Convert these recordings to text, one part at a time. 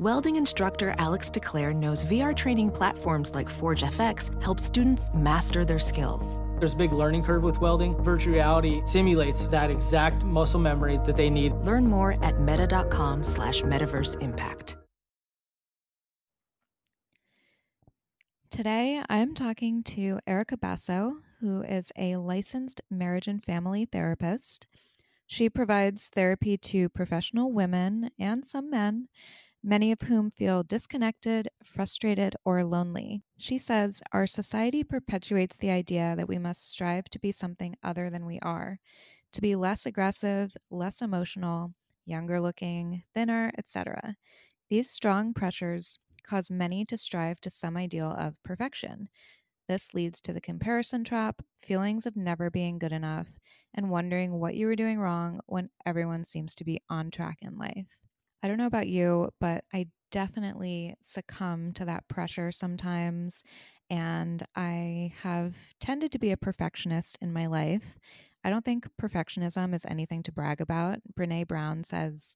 Welding instructor Alex DeClaire knows VR training platforms like Forge FX help students master their skills. There's a big learning curve with welding. Virtual reality simulates that exact muscle memory that they need. Learn more at meta.com slash metaverse impact. Today, I'm talking to Erica Basso, who is a licensed marriage and family therapist. She provides therapy to professional women and some men many of whom feel disconnected, frustrated, or lonely. She says our society perpetuates the idea that we must strive to be something other than we are, to be less aggressive, less emotional, younger looking, thinner, etc. These strong pressures cause many to strive to some ideal of perfection. This leads to the comparison trap, feelings of never being good enough, and wondering what you were doing wrong when everyone seems to be on track in life. I don't know about you, but I definitely succumb to that pressure sometimes. And I have tended to be a perfectionist in my life. I don't think perfectionism is anything to brag about. Brene Brown says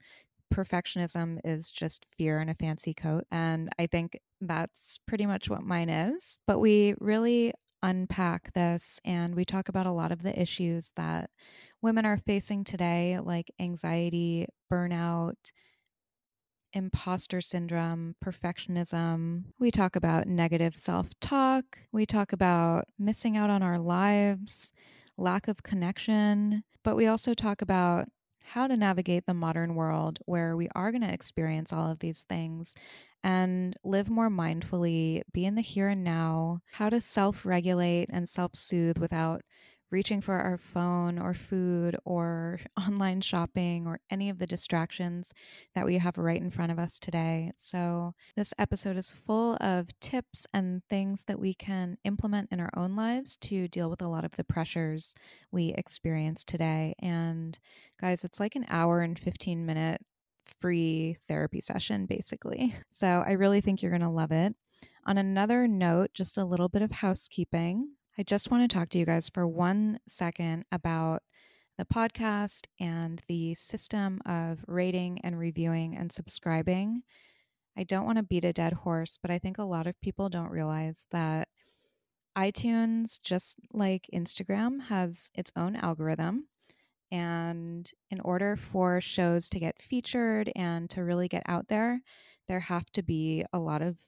perfectionism is just fear in a fancy coat. And I think that's pretty much what mine is. But we really unpack this and we talk about a lot of the issues that women are facing today, like anxiety, burnout imposter syndrome, perfectionism. We talk about negative self talk. We talk about missing out on our lives, lack of connection. But we also talk about how to navigate the modern world where we are going to experience all of these things and live more mindfully, be in the here and now, how to self regulate and self soothe without reaching for our phone or food or online shopping or any of the distractions that we have right in front of us today. So, this episode is full of tips and things that we can implement in our own lives to deal with a lot of the pressures we experience today. And, guys, it's like an hour and 15 minute free therapy session, basically. So, I really think you're going to love it. On another note, just a little bit of housekeeping. I just want to talk to you guys for one second about the podcast and the system of rating and reviewing and subscribing. I don't want to beat a dead horse, but I think a lot of people don't realize that iTunes, just like Instagram, has its own algorithm. And in order for shows to get featured and to really get out there, there have to be a lot of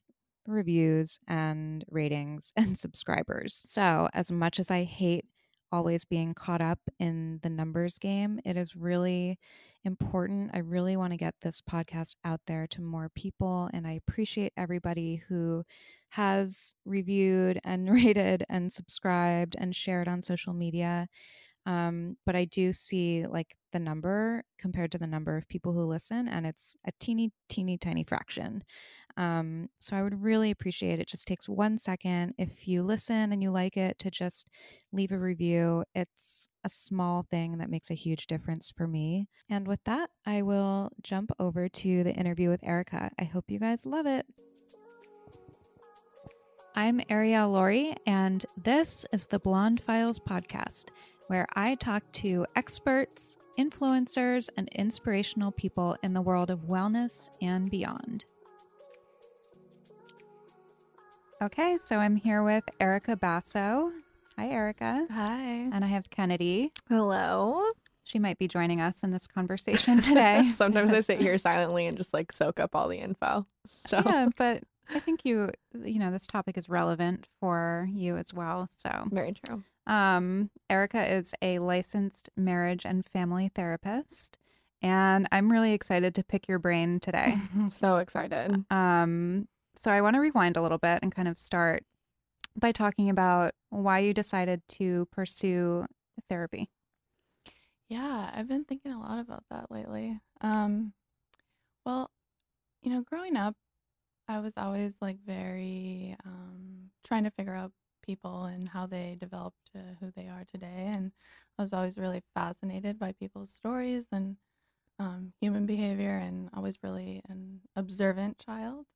reviews and ratings and subscribers. So, as much as I hate always being caught up in the numbers game, it is really important. I really want to get this podcast out there to more people. And I appreciate everybody who has reviewed and rated and subscribed and shared on social media. Um, but I do see like the number compared to the number of people who listen, and it's a teeny, teeny, tiny fraction. Um, so I would really appreciate it. it. Just takes one second if you listen and you like it to just leave a review. It's a small thing that makes a huge difference for me. And with that, I will jump over to the interview with Erica. I hope you guys love it. I'm Arielle Lorre, and this is the Blonde Files podcast, where I talk to experts, influencers, and inspirational people in the world of wellness and beyond. Okay, so I'm here with Erica Basso. Hi, Erica. Hi. And I have Kennedy. Hello. She might be joining us in this conversation today. Sometimes I sit here silently and just like soak up all the info. So yeah, but I think you, you know, this topic is relevant for you as well. So very true. Um, Erica is a licensed marriage and family therapist, and I'm really excited to pick your brain today. so excited. Um, so I want to rewind a little bit and kind of start by talking about why you decided to pursue therapy. Yeah, I've been thinking a lot about that lately. Um, well, you know, growing up, I was always like very um, trying to figure out people and how they developed to who they are today. And I was always really fascinated by people's stories and um, human behavior, and always really an observant child.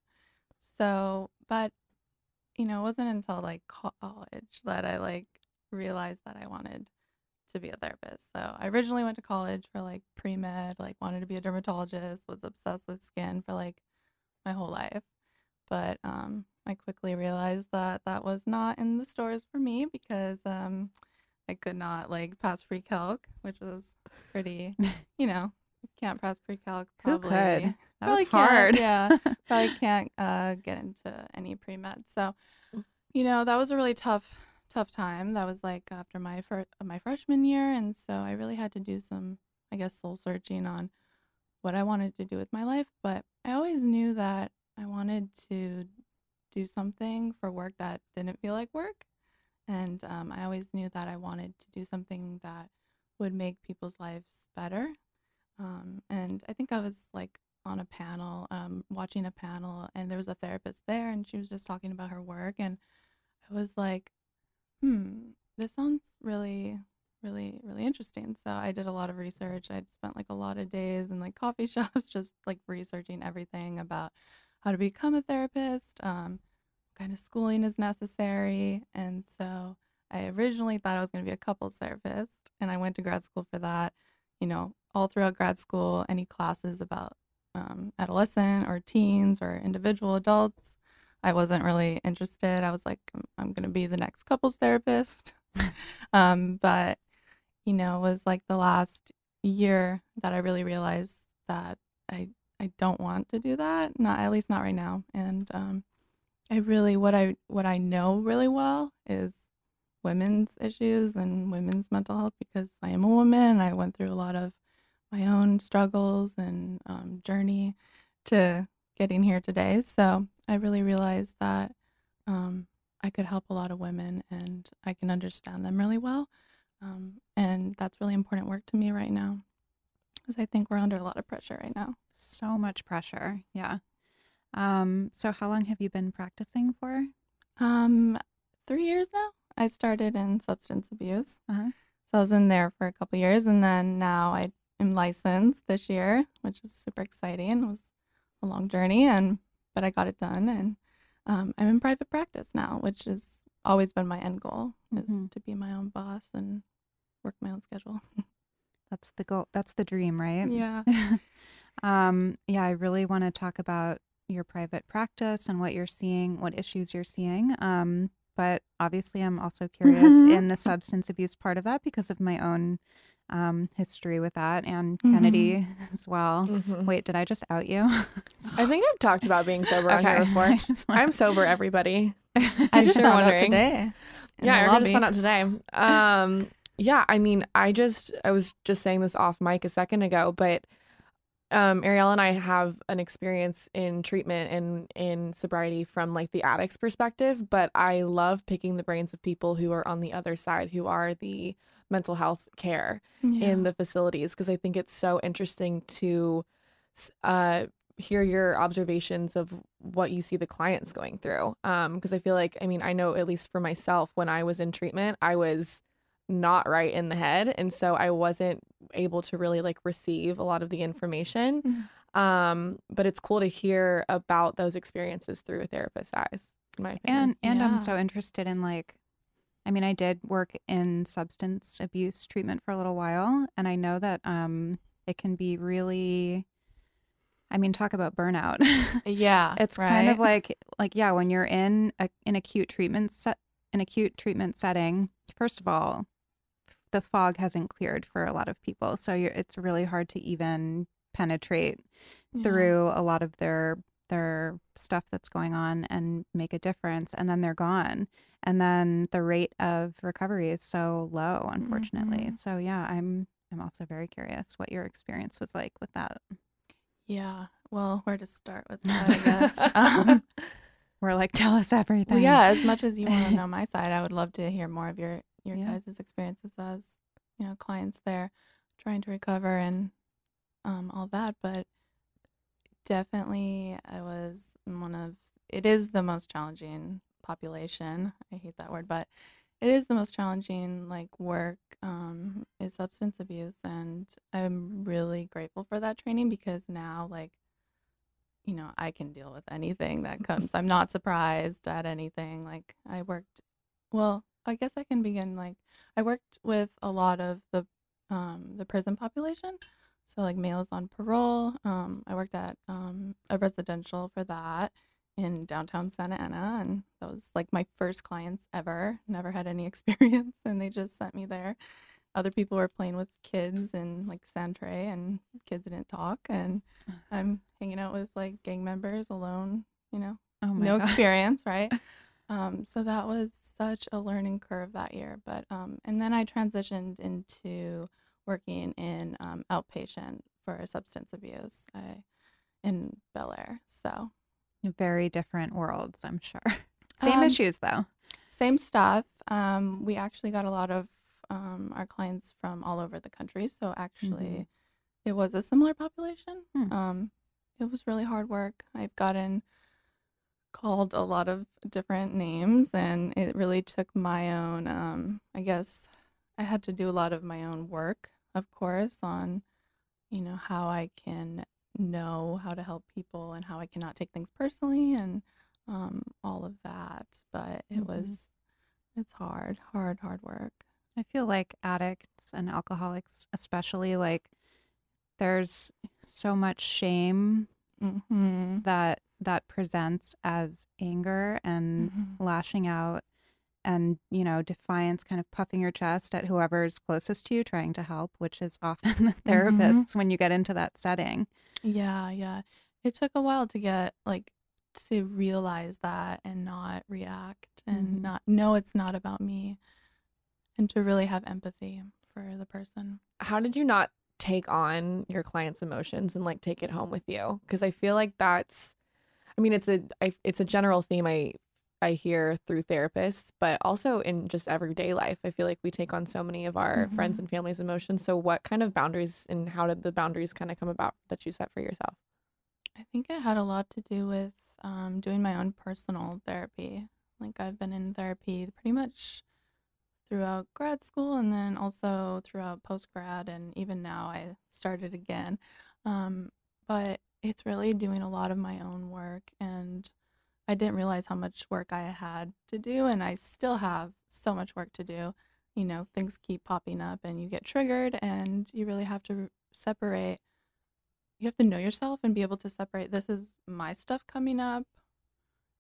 So, but you know, it wasn't until like college that I like realized that I wanted to be a therapist. So I originally went to college for like pre med, like wanted to be a dermatologist, was obsessed with skin for like my whole life. But um, I quickly realized that that was not in the stores for me because um, I could not like pass pre calc, which was pretty, you know, can't pass pre calc. Probably. Who could? That was hard. Yeah, probably can't uh, get into any pre med. So, you know, that was a really tough tough time. That was like after my fir- my freshman year, and so I really had to do some, I guess, soul searching on what I wanted to do with my life. But I always knew that I wanted to do something for work that didn't feel like work, and um, I always knew that I wanted to do something that would make people's lives better. Um, and I think I was like on a panel, um, watching a panel, and there was a therapist there, and she was just talking about her work, and I was like, hmm, this sounds really, really, really interesting. So I did a lot of research. I'd spent like a lot of days in like coffee shops just like researching everything about how to become a therapist, um, kind of schooling is necessary. And so I originally thought I was going to be a couples therapist, and I went to grad school for that. You know, all throughout grad school, any classes about um, adolescent or teens or individual adults I wasn't really interested. I was like, I'm, I'm going to be the next couples therapist. um, but, you know, it was like the last year that I really realized that I, I don't want to do that. Not at least not right now. And, um, I really, what I, what I know really well is women's issues and women's mental health because I am a woman. I went through a lot of my own struggles and um, journey to getting here today. So I really realized that um, I could help a lot of women and I can understand them really well. Um, and that's really important work to me right now because I think we're under a lot of pressure right now. So much pressure. Yeah. Um, so, how long have you been practicing for? Um, three years now. I started in substance abuse. Uh-huh. So, I was in there for a couple years and then now I am licensed this year, which is super exciting. It was a long journey, and but I got it done, and um, I'm in private practice now, which has always been my end goal is mm-hmm. to be my own boss and work my own schedule. That's the goal. That's the dream, right? Yeah. um, yeah, I really want to talk about your private practice and what you're seeing, what issues you're seeing. Um, but obviously, I'm also curious mm-hmm. in the substance abuse part of that because of my own um, history with that and mm-hmm. Kennedy as well. Mm-hmm. Wait, did I just out you? I think I've talked about being sober okay. on here before. I'm sober, everybody. I just found out today. Yeah, I just found out today. Um, yeah, I mean, I just I was just saying this off mic a second ago, but um, Arielle and I have an experience in treatment and in sobriety from like the addict's perspective, but I love picking the brains of people who are on the other side, who are the mental health care yeah. in the facilities because I think it's so interesting to uh, hear your observations of what you see the clients going through. Because um, I feel like, I mean, I know at least for myself, when I was in treatment, I was not right in the head. And so I wasn't able to really like receive a lot of the information. Mm-hmm. Um, but it's cool to hear about those experiences through a therapist's eyes. In my opinion. And and yeah. I'm so interested in like I mean, I did work in substance abuse treatment for a little while, and I know that um, it can be really. I mean, talk about burnout. yeah, it's right? kind of like like yeah, when you're in a, an acute treatment set, an acute treatment setting. First of all, the fog hasn't cleared for a lot of people, so it's really hard to even penetrate yeah. through a lot of their their stuff that's going on and make a difference, and then they're gone. And then the rate of recovery is so low unfortunately. Mm-hmm. so yeah i'm i'm also very curious what your experience was like with that. Yeah well where to start with that i guess. Um, we're like tell us everything. Well, yeah as much as you want to know my side i would love to hear more of your your yeah. guys' experiences as you know clients there trying to recover and um, all that but definitely I was one of it is the most challenging population. I hate that word, but it is the most challenging like work um is substance abuse and I'm really grateful for that training because now like you know, I can deal with anything that comes. I'm not surprised at anything. Like I worked well, I guess I can begin like I worked with a lot of the um the prison population. So like males on parole. Um I worked at um a residential for that in downtown Santa Ana and that was like my first clients ever. Never had any experience and they just sent me there. Other people were playing with kids and like sandtray and kids didn't talk and I'm hanging out with like gang members alone, you know. Oh my no God. experience, right? Um, so that was such a learning curve that year. But um, and then I transitioned into working in um, outpatient for substance abuse I, in Bel Air. So Very different worlds, I'm sure. Same Um, issues though. same stuff. Um, we actually got a lot of um, our clients from all over the country. So actually, it was a similar population. Um, it was really hard work. I've gotten called a lot of different names, and it really took my own. Um, I guess I had to do a lot of my own work, of course, on you know how I can know how to help people and how I cannot take things personally and um, all of that. But it Mhm. was it's hard, hard, hard work. I feel like addicts and alcoholics, especially, like there's so much shame Mm-hmm. that that presents as anger and Mhm. lashing out and you know defiance kind of puffing your chest at whoever's closest to you trying to help which is often the therapists when you get into that setting Yeah, yeah. It took a while to get like to realize that and not react and Mhm. not know it's not about me and to really have empathy for the person. how did you not take on your client's emotions and like take it home with you because i feel like that's i mean it's a I, it's a general theme i i hear through therapists but also in just everyday life i feel like we take on so many of our friends Mhm. and family's emotions so what kind of boundaries and how did the boundaries kind of come about that you set for yourself I think it had a lot to do with um, doing my own personal therapy. Like I've been in therapy pretty much throughout grad school and then also throughout post grad and even now I started again. Um, but it's really doing a lot of my own work and I didn't realize how much work I had to do and I still have so much work to do. You know, things keep popping up and you get triggered and you really have to separate you have to know yourself and be able to separate this is my stuff coming up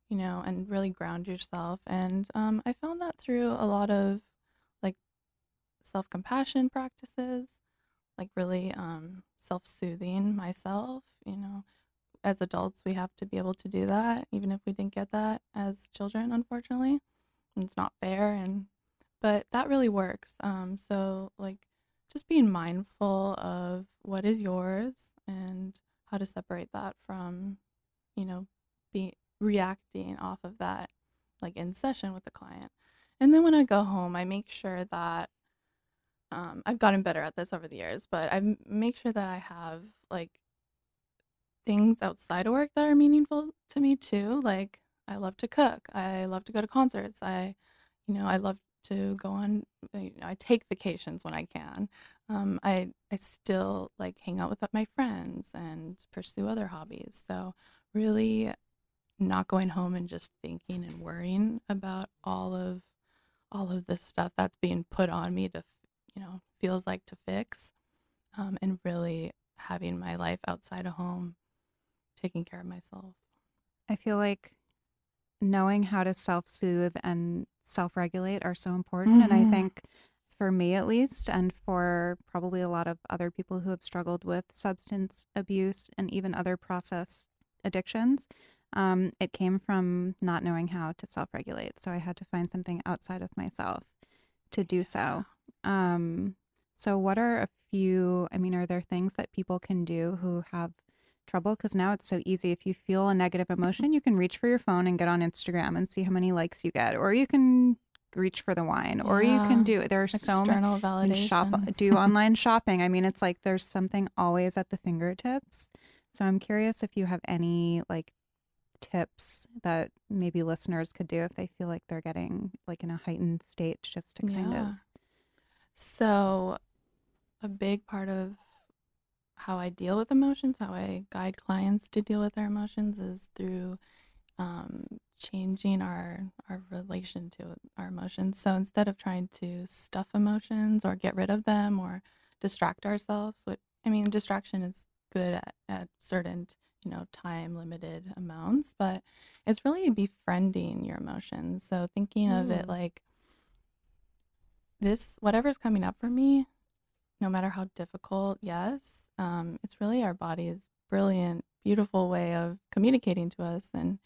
you know and really ground yourself and um, i found that through a lot of like self-compassion practices like really um, self-soothing myself you know. As adults we have to be able to do that even if we didn't get that as children unfortunately. And it's not fair and but that really works. Um, so like just being mindful of what is yours and how to separate that from you know be reacting off of that like in session with the client. And then when i go home i make sure that um, i've gotten better at this over the years but i make sure that i have like things outside of work that are meaningful to me too like i love to cook i love to go to concerts i you know i love to go on you know, i take vacations when i can um, I I still like hang out with my friends and pursue other hobbies. So really, not going home and just thinking and worrying about all of all of the stuff that's being put on me to you know feels like to fix, um, and really having my life outside of home, taking care of myself. i feel like knowing how to self-soothe and self-regulate are so important and i Mhm. think for me at least and for probably a lot of other people who have struggled with substance abuse and even other process addictions um, it came from not knowing how to self-regulate so i had to find something outside of myself to do so um, so what are a few i mean are there things that people can do who have trouble? Because now it's so easy. If you feel a negative emotion you can reach for your phone and get on instagram and see how many likes you get or you can reach for the wine or you can do there are so many External validation. shop do online shopping. I mean it's like there's something always at the fingertips. So I'm curious if you have any like tips that maybe listeners could do if they feel like they're getting like in a heightened state just to kind of So, a big part of how I deal with emotions, how I guide clients to deal with their emotions is through um, changing our our relation to our emotions. So instead of trying to stuff emotions or get rid of them or distract ourselves, what I mean, distraction is good at, at certain you know time limited amounts, but it's really befriending your emotions. So thinking of it Mm. like this, whatever's coming up for me, no matter how difficult, yes, um, it's really our body's brilliant, beautiful way of communicating to us, and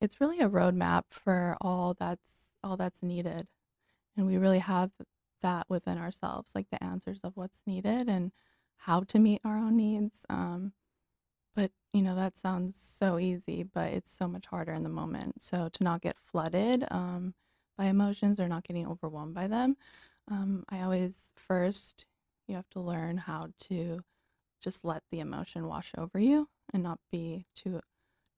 it's really a roadmap for all that's all that's needed, and we really have that within ourselves, like the answers of what's needed and how to meet our own needs. Um, but you know that sounds so easy, but it's so much harder in the moment. So to not get flooded um, by emotions or not getting overwhelmed by them, um, I always first you have to learn how to just let the emotion wash over you and not be too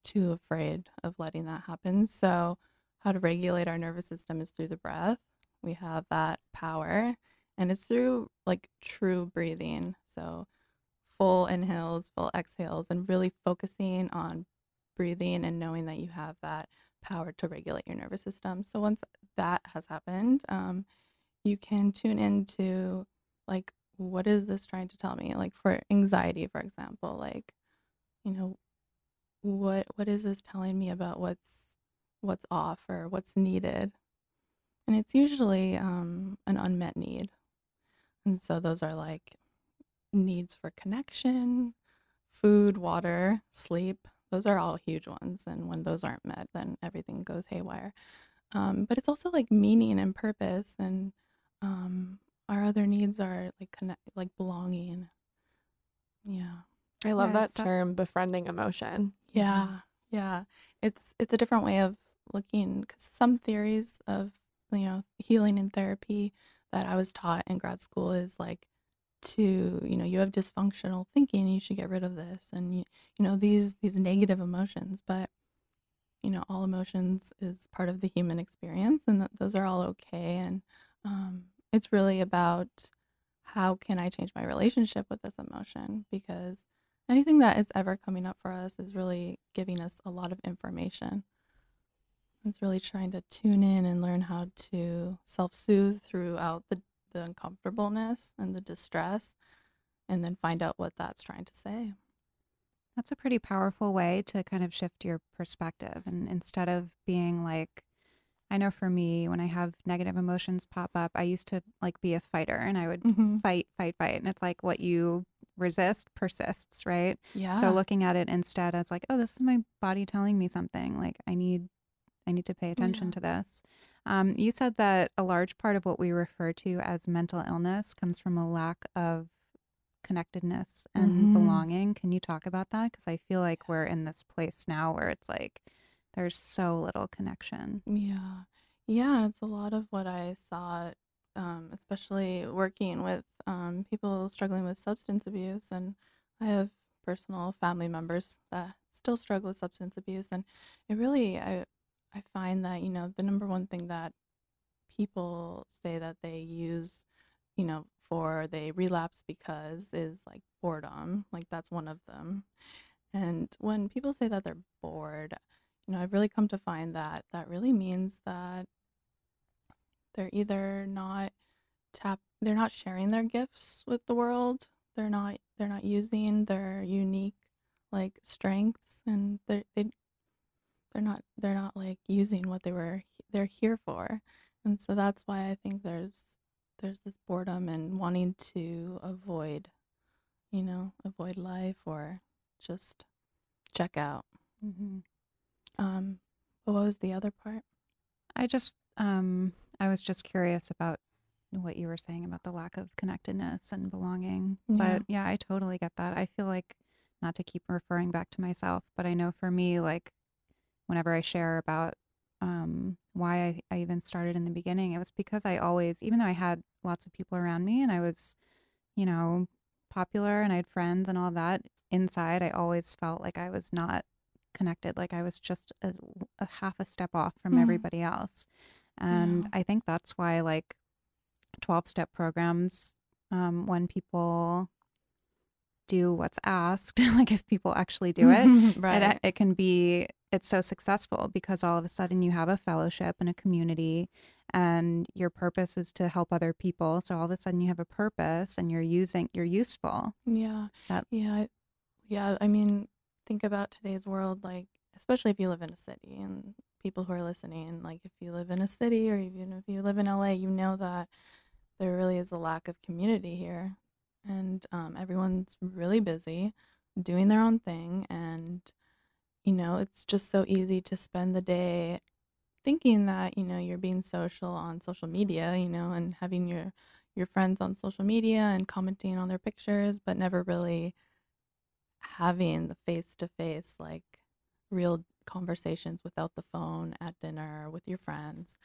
too afraid of letting that happen. So how to regulate our nervous system is through the breath. We have that power and it's through like true breathing. So full inhales, full exhales and really focusing on breathing and knowing that you have that power to regulate your nervous system. So once that has happened, um, you can tune into like what is this trying to tell me? Like for anxiety for example like you know what what is this telling me about what's what's off or what's needed? And it's usually um, an unmet need. And so those are like needs for connection food water sleep. Those are all huge ones and when those aren't met then everything goes haywire. Um, but it's also like meaning and purpose and um, our other needs are like connect like belonging. Yeah. I love Yeah, that so- term, befriending emotion. yeah. Yeah. It's it's a different way of looking because some theories of you know healing and therapy that i was taught in grad school is like to you know you have dysfunctional thinking you should get rid of this and you, you know these these negative emotions but you know all emotions is part of the human experience and that those are all okay and um, it's really about how can i change my relationship with this emotion because anything that is ever coming up for us is really giving us a lot of information it's really trying to tune in and learn how to self-soothe throughout the, the uncomfortableness and the distress and then find out what that's trying to say That's a pretty powerful way to kind of shift your perspective. And instead of being like, I know for me, when I have negative emotions pop up, I used to like be a fighter and I would mm-hmm. fight, fight, fight. And it's like what you resist persists, right? yeah So looking at it instead as like, oh, this is my body telling me something. Like I need, I need to pay attention Yeah. to this. Um, you said that a large part of what we refer to as mental illness comes from a lack of connectedness and Mhm. belonging. Can you talk about that? Because I feel like we're in this place now where it's like there's so little connection. Yeah. Yeah, it's a lot of what I saw, um, especially working with um, people struggling with substance abuse. And I have personal family members that still struggle with substance abuse. And it really, I, I find that, you know, the number one thing that people say that they use, you know, for they relapse because is like boredom. Like that's one of them. And when people say that they're bored, you know, I've really come to find that that really means that they're either not tap they're not sharing their gifts with the world. They're not they're not using their unique like strengths and they're they, they're not they're not like using what they were they're here for. And so that's why I think there's there's this boredom and wanting to avoid, you know, avoid life or just check out. Mm-hmm. Um, what was the other part? I just, um, I was just curious about what you were saying about the lack of connectedness and belonging. Yeah. But yeah, I totally get that. I feel like not to keep referring back to myself, but I know for me, like whenever I share about um, why I, I even started in the beginning, it was because I always, even though I had lots of people around me and I was, you know, popular and I had friends and all that, inside, I always felt like I was not connected, like I was just a, a half a step off from Mm. everybody else. And Yeah. I think that's why like 12 step programs, um, when people do what's asked, like if people actually do it, right. it, it can be it's so successful because all of a sudden you have a fellowship and a community and your purpose is to help other people so all of a sudden you have a purpose and you're using you're useful Yeah. That- Yeah. Yeah. I mean, think about today's world, like, especially if you live in a city and people who are listening, like, if you live in a city or even if you live in LA, you know that there really is a lack of community here. And um, everyone's really busy doing their own thing. And, you know, it's just so easy to spend the day thinking that, you know, you're being social on social media, you know, and having your your friends on social media and commenting on their pictures, but never really having the face to face, like real conversations without the phone at dinner with your friends.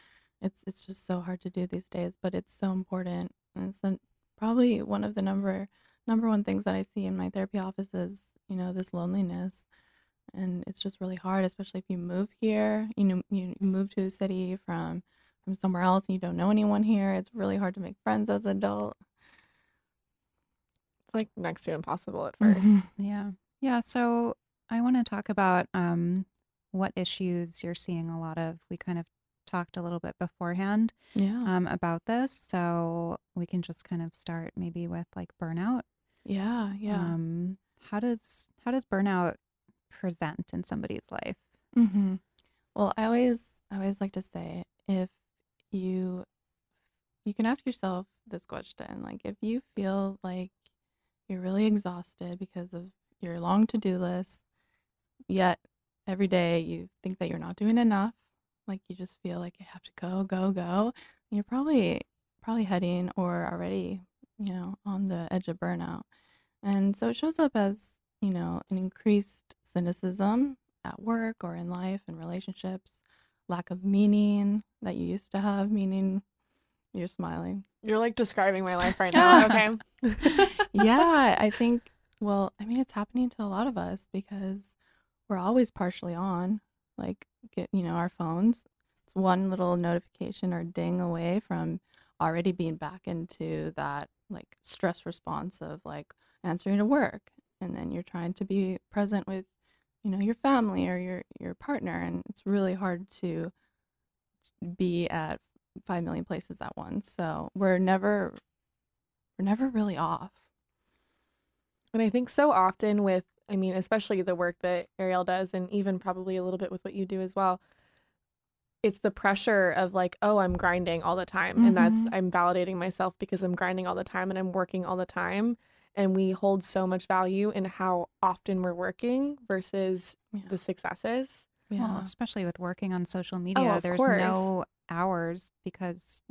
It's it's just so hard to do these days, but it's so important. And it's the, probably one of the number number one things that I see in my therapy office is, you know, this loneliness. And it's just really hard, especially if you move here, you know, you move to a city from from somewhere else and you don't know anyone here. It's really hard to make friends as an adult. It's like next to impossible at 1st Mhm. yeah yeah so i want to talk about um what issues you're seeing a lot of we kind of talked a little bit beforehand Yeah. um about this so we can just kind of start maybe with like burnout yeah, yeah. um how does how does burnout present in somebody's life Mm-hmm. Well, I always I always like to say if you you can ask yourself this question like if you feel like you're really exhausted because of your long to-do list yet every day you think that you're not doing enough like you just feel like you have to go go go. You're probably probably heading or already you know on the edge of burnout. And so it shows up as you know an increased cynicism at work or in life and relationships, lack of meaning that you used to have, meaning you're smiling. You're like describing my life right now. Okay. yeah, I think, well, I mean, it's happening to a lot of us because we're always partially on, like, get, you know, our phones. It's one little notification or ding away from already being back into that, like, stress response of, like, answering to work. And then you're trying to be present with you know your family or your your partner and it's really hard to be at 5 million places at once so we're never we're never really off And I think so often with, I mean, especially the work that Arielle does, and even probably a little bit with what you do as well, it's the pressure of like, oh, I'm grinding all the time. And that's, Mhm. I'm validating myself because I'm grinding all the time and I'm working all the time. And we hold so much value in how often we're working versus Yeah. the successes. yeah Well, especially with working on social media, of there's course. no hours because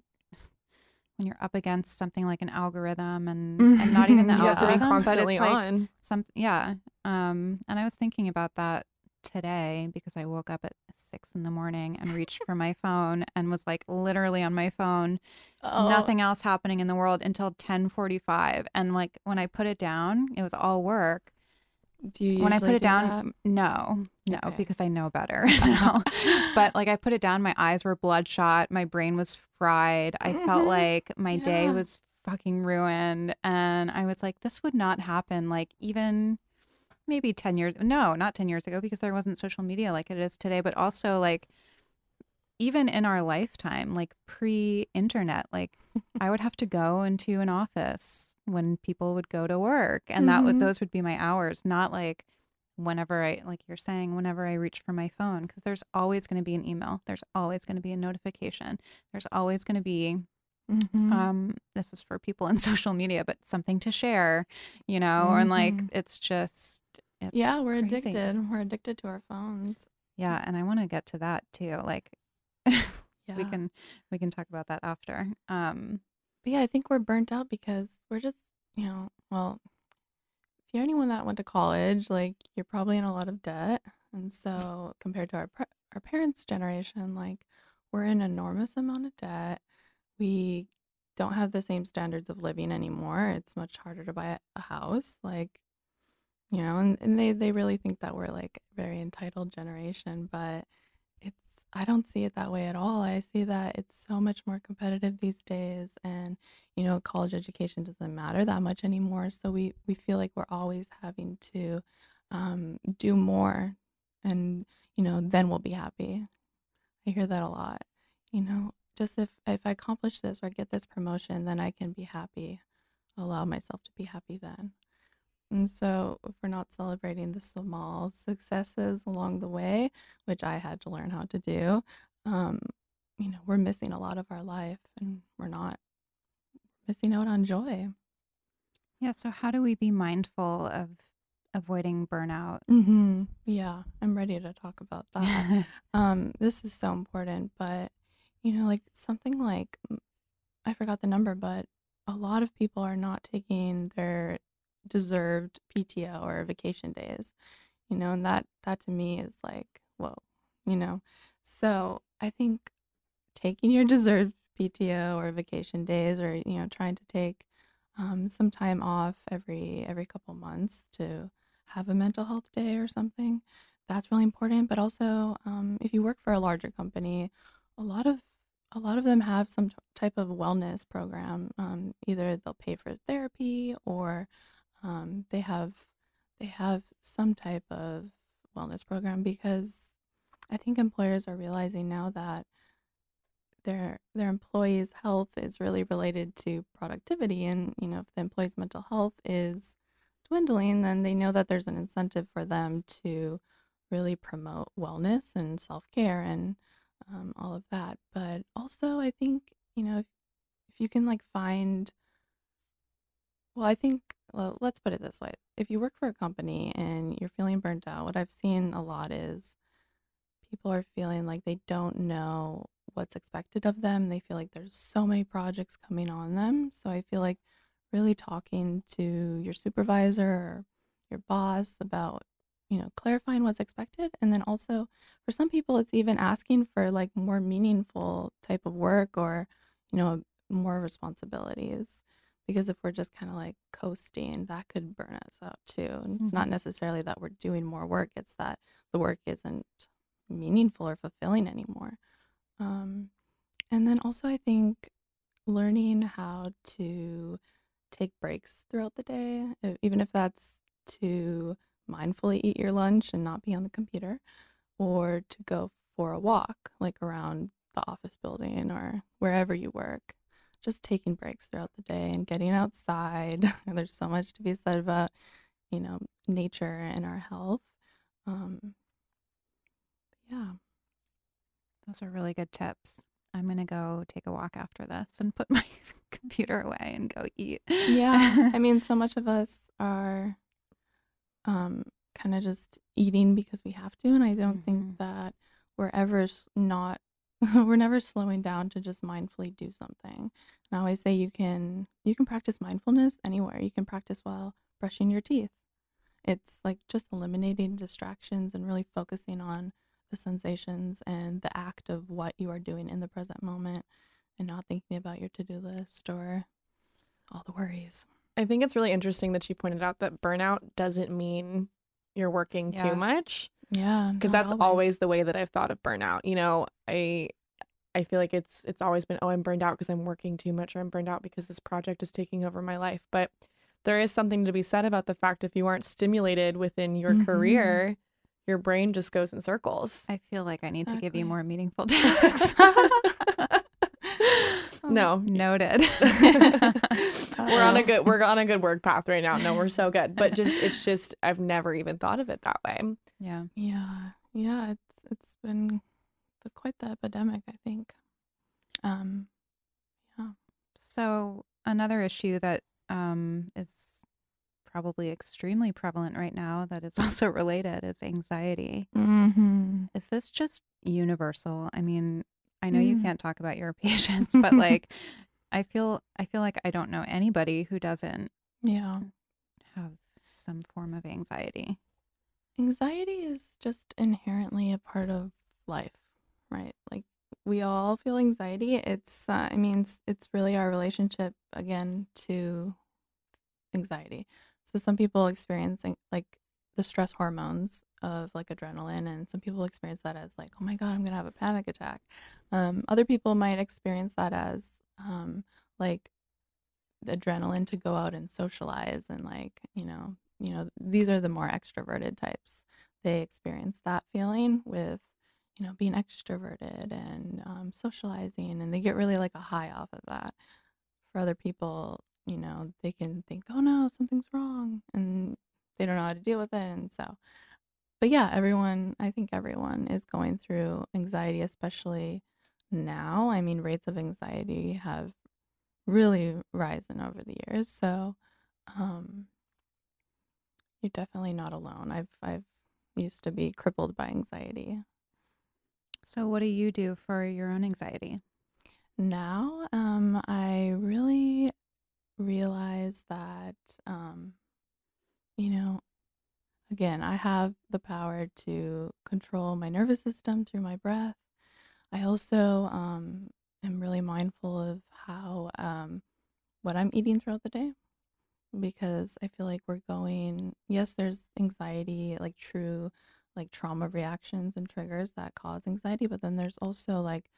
when you're up against something like an algorithm and, and not even the You have to be algorithm, constantly but it's like on. some yeah. Um, and I was thinking about that today because I woke up at six in the morning and reached for my phone and was like literally on my phone Oh, nothing else happening in the world until 10:45 and like when I put it down it was all work do you when I put it do down, that? no, no, Okay. because I know better now. but like I put it down, my eyes were bloodshot, my brain was fried. I felt Mhm. like my day Yeah. was fucking ruined, and I was like, this would not happen. Like even maybe ten years, no, not ten years ago, because there wasn't social media like it is today. But also like even in our lifetime, like pre-internet, like I would have to go into an office when people would go to work, and that would Mhm. those would be my hours, not like whenever I like you're saying whenever I reach for my phone because there's always going to be an email, there's always going to be a notification, there's always going to be Mhm. um this is for people in social media, but something to share, you know, and like Mhm. it's just it's yeah we're crazy. addicted we're addicted to our phones Yeah, and I want to get to that too. Like yeah we can we can talk about that after. Um But yeah, I think we're burnt out because we're just, you know, well, if you're anyone that went to college, like you're probably in a lot of debt. And so compared to our pre- our parents' generation, like we're in enormous amount of debt. We don't have the same standards of living anymore. It's much harder to buy a- house. Like you know, and, and they, they really think that we're like very entitled generation, but I don't see it that way at all. I see that it's so much more competitive these days and you know, college education doesn't matter that much anymore. So we we feel like we're always having to um, do more and you know, then we'll be happy. I hear that a lot. You know, just if if I accomplish this or get this promotion, then I can be happy. Allow myself to be happy then. And so, if we're not celebrating the small successes along the way, which I had to learn how to do, um, you know, we're missing a lot of our life and we're not missing out on joy. Yeah. So, how do we be mindful of avoiding burnout? hmm Yeah, I'm ready to talk about that. um, this is so important, but you know, like something like I forgot the number, but a lot of people are not taking their deserved PTO or vacation days, you know, and that that to me is like, whoa, you know. So I think taking your deserved PTO or vacation days, or you know, trying to take um, some time off every every couple months to have a mental health day or something, that's really important. But also, um, if you work for a larger company, a lot of a lot of them have some t- type of wellness program. Um, either they'll pay for therapy or um, they have they have some type of wellness program because I think employers are realizing now that their their employees' health is really related to productivity, and you know if the employee's mental health is dwindling, then they know that there's an incentive for them to really promote wellness and self care and um, all of that. But also, I think you know if, if you can like find well, I think, well, let's put it this way. If you work for a company and you're feeling burnt out, what I've seen a lot is people are feeling like they don't know what's expected of them. They feel like there's so many projects coming on them. So I feel like really talking to your supervisor or your boss about, you know, clarifying what's expected. And then also for some people, it's even asking for like more meaningful type of work or, you know, more responsibilities because if we're just kind of like coasting, that could burn us out too. And it's not Mhm. necessarily that we're doing more work, it's that the work isn't meaningful or fulfilling anymore. Um, and then also, I think learning how to take breaks throughout the day, even if that's to mindfully eat your lunch and not be on the computer, or to go for a walk, like around the office building or wherever you work just taking breaks throughout the day and getting outside. There's so much to be said about, you know, nature and our health. Um, yeah. Those are really good tips. I'm going to go take a walk after this and put my computer away and go eat. Yeah. I mean, so much of us are um, kind of just eating because we have to. And I don't Mhm. think that we're ever not, we're never slowing down to just mindfully do something. And I always say you can, you can practice mindfulness anywhere. You can practice while brushing your teeth. It's like just eliminating distractions and really focusing on the sensations and the act of what you are doing in the present moment and not thinking about your to-do list or all the worries. I think it's really interesting that she pointed out that burnout doesn't mean you're working Yeah. too much Yeah, because that's always the way that I've thought of burnout. You know, I I feel like it's it's always been oh I'm burned out because I'm working too much or I'm burned out because this project is taking over my life. But there is something to be said about the fact if you aren't stimulated within your Mhm. career, your brain just goes in circles. I feel like I need to give you more meaningful tasks. no. Noted. we're on a good we're on a good work path right now. No, we're so good. But just it's just I've never even thought of it that way. yeah. Yeah, yeah, it's it's been the, quite the epidemic, I think. Um, yeah. So another issue that um, is probably extremely prevalent right now that is also related is anxiety. mm-hmm. Is this just universal? I mean, I know you Mm. can't talk about your patients, but like I feel I feel like I don't know anybody who doesn't yeah, have some form of anxiety. anxiety is just inherently a part of life, right? Like we all feel anxiety. It's, uh, I mean, it's, it's really our relationship again to anxiety. So some people experience like the stress hormones of like adrenaline and some people experience that as like oh my god i'm gonna have a panic attack um, other people might experience that as um, like the adrenaline to go out and socialize and like you know you know these are the more extroverted types. They experience that feeling with you know being extroverted and um, socializing and they get really like a high off of that. For other people you know they can think oh no something's wrong and they don't know how to deal with it and so but yeah everyone i think everyone is going through anxiety especially now i mean rates of anxiety have really risen over the years so um you're definitely not alone. I've i've used to be crippled by anxiety. So, what do you do for your own anxiety? now um i really realize that um you know again i have the power to control my nervous system through my breath i also um am really mindful of how um what i'm eating throughout the day because i feel like we're going yes there's anxiety like true like trauma reactions and triggers that cause anxiety but then there's also like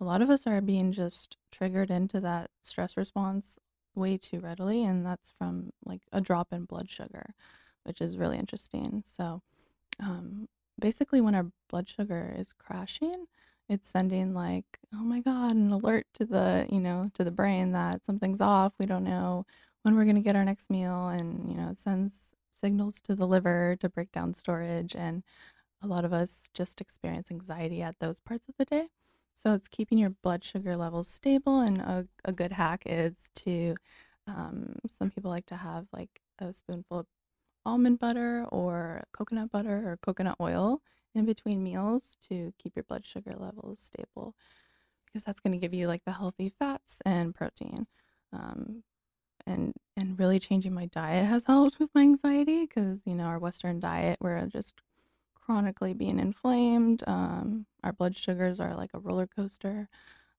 a lot of us are being just triggered into that stress response way too readily and that's from like a drop in blood sugar which is really interesting. So um, basically when our blood sugar is crashing it's sending like oh my god an alert to the you know to the brain that something's off we don't know when we're going to get our next meal and you know it sends signals to the liver to break down storage and a lot of us just experience anxiety at those parts of the day. So it's keeping your blood sugar levels stable, and a, a good hack is to, um, some people like to have like a spoonful of almond butter or coconut butter or coconut oil in between meals to keep your blood sugar levels stable, because that's going to give you like the healthy fats and protein. Um, and and really changing my diet has helped with my anxiety because you know our Western diet we're just chronically being inflamed. Um, our blood sugars are like a roller coaster.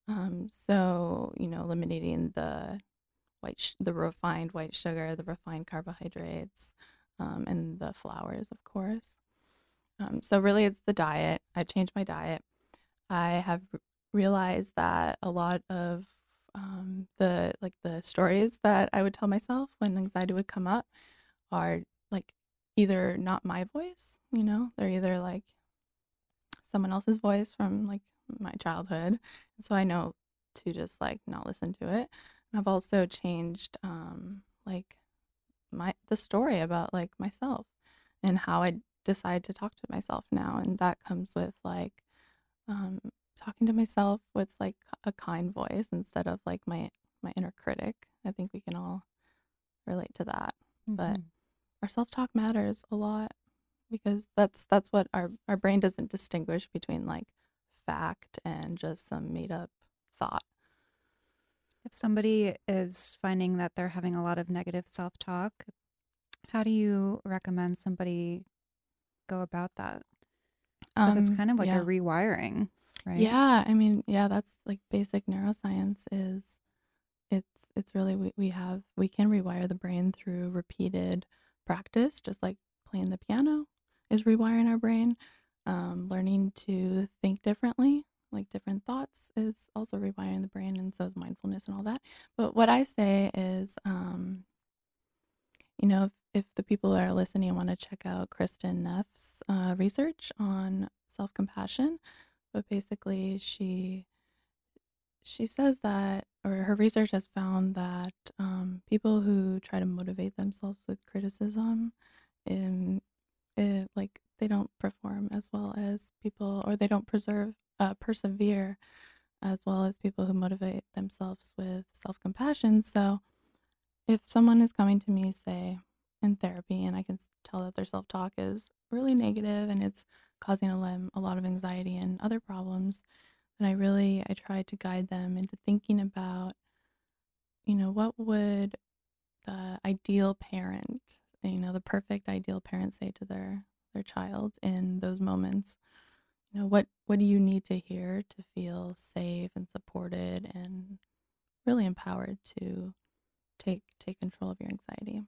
Um, so, you know, eliminating the white, sh- the refined white sugar, the refined carbohydrates, um, and the flours, of course. Um, so, really, it's the diet. I've changed my diet. I have r- realized that a lot of um, the like the stories that I would tell myself when anxiety would come up are like either not my voice, you know, they're either like someone else's voice from like my childhood. So I know to just like not listen to it. And I've also changed um like my the story about like myself and how I decide to talk to myself now and that comes with like um talking to myself with like a kind voice instead of like my my inner critic. I think we can all relate to that. But Mhm. our self-talk matters a lot because that's that's what our our brain doesn't distinguish between like fact and just some made up thought. If somebody is finding that they're having a lot of negative self talk, how do you recommend somebody go about that? Because it's Um, kind of like yeah. a rewiring, right? Yeah, I mean, yeah, that's like basic neuroscience is it's it's really we, we have we can rewire the brain through repeated practice, just like playing the piano is rewiring our brain. Um, learning to think differently, like different thoughts, is also rewiring the brain, and so is mindfulness and all that. But what I say is, um, you know, if, the people that are listening want to check out Kristin Neff's uh, research on self compassion, but basically she she says that or her research has found that um, people who try to motivate themselves with criticism in it, like they don't perform as well as people or they don't preserve uh, persevere as well as people who motivate themselves with self-compassion. So if someone is coming to me say in therapy and i can tell that their self-talk is really negative and it's causing them a lot of anxiety and other problems and I really I try to guide them into thinking about, you know, what would the ideal parent, you know, the perfect ideal parent say to their their child in those moments. You know, what what do you need to hear to feel safe and supported and really empowered to take take control of your anxiety.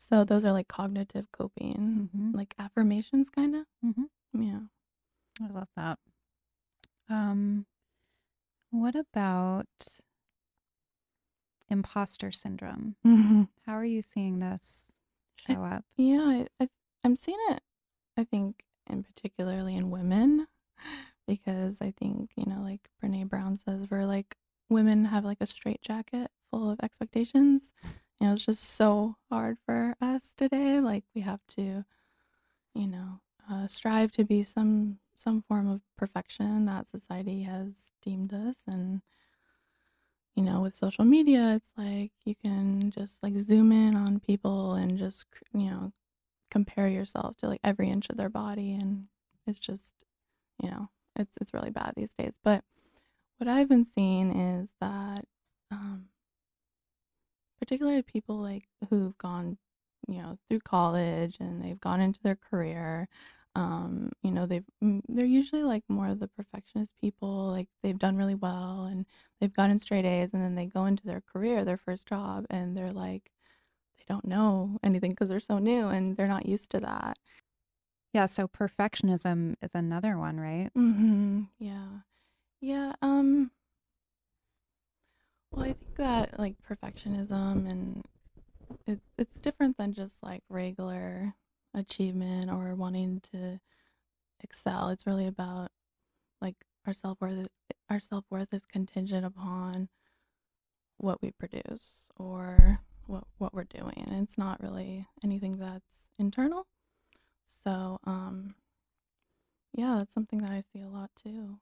So those are like cognitive coping, Mhm. like affirmations, kind of. Mhm. Yeah. I love that. Um, what about imposter syndrome? How are you seeing this I- show up? Yeah, I, I I'm seeing it. I think, in particularly in women, because I think you know, like Brene Brown says, we're like women have like a straitjacket full of expectations. You know, it's just so hard for us today. Like we have to, you know, uh, strive to be some some form of perfection that society has deemed us, and you know, with social media, it's like you can just like zoom in on people and just you know compare yourself to like every inch of their body and it's just you know it's it's really bad these days but what i've been seeing is that um particularly people like who've gone you know through college and they've gone into their career um you know they've mm, they're usually like more of the perfectionist people like they've done really well and they've gotten straight a's and then they go into their career their first job and they're like they don't know anything because they're so new and they're not used to that Yeah, so perfectionism is another one, right? Mm-hmm. Yeah. Yeah. Um. Well, I think that like perfectionism and it, it's different than just like regular achievement or wanting to excel. It's really about like our self worth. Our self worth is contingent upon what we produce or what what we're doing. And it's not really anything that's internal. So, um, yeah, that's something that I see a lot too.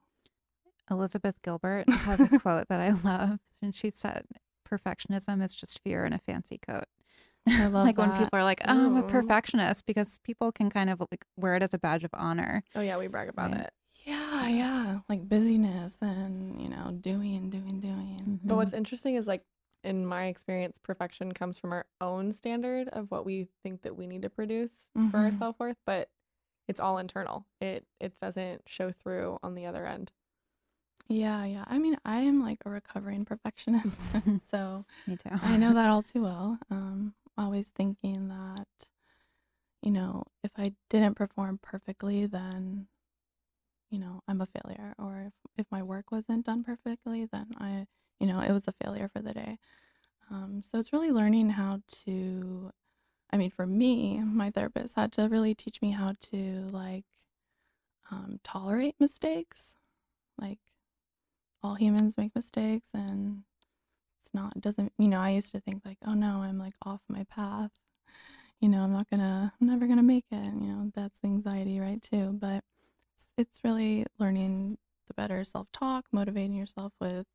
Elizabeth Gilbert has a quote that I love, and she said, "Perfectionism is just fear in a fancy coat." I love like when people are like, oh, "I'm a perfectionist," because people can kind of like wear it as a badge of honor. Oh yeah, we brag about Right. it. Yeah, yeah, like busyness and you know, doing, doing, doing. But what's interesting is like in my experience, perfection comes from our own standard of what we think that we need to produce for our Mhm. self worth, but it's all internal. It it doesn't show through on the other end. Yeah, yeah. I mean, I am like a recovering perfectionist, so Me too. I know that all too well. Um, always thinking that, you know, if I didn't perform perfectly, then, you know, I'm a failure. Or if, if my work wasn't done perfectly, then I, you know, it was a failure for the day. Um, so it's really learning how to, I mean, for me, my therapist had to really teach me how to like um, tolerate mistakes. Like all humans make mistakes and it's not doesn't you know i used to think like oh no i'm like off my path. You know i'm not gonna i'm never gonna make it. You know that's anxiety right too. But it's, it's really learning the better self-talk motivating yourself with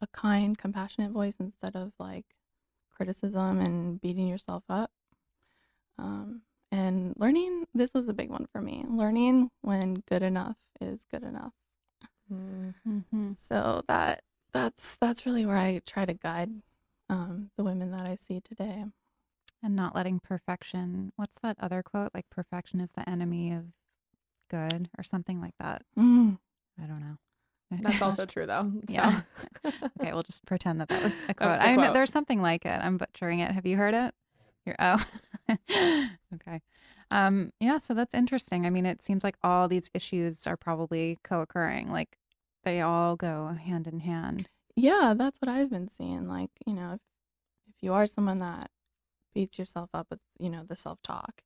a kind compassionate voice instead of like criticism and beating yourself up. Um, and learning this was a big one for me learning when good enough is good enough Mhm. so that that's that's really where I try to guide um, the women that I see today. And not letting perfection. What's that other quote? Like perfection is the enemy of good, or something like that. Mm. I don't know. That's also true though. So. Yeah. okay, we'll just pretend that that was a quote. the I know quote. there's something like it. I'm butchering it. Have you heard it? You're oh, okay. Um, yeah. So that's interesting. I mean, it seems like all these issues are probably co-occurring. Like they all go hand in hand. Yeah, that's what I've been seeing. Like you know, if if you are someone that beats yourself up with you know the self talk,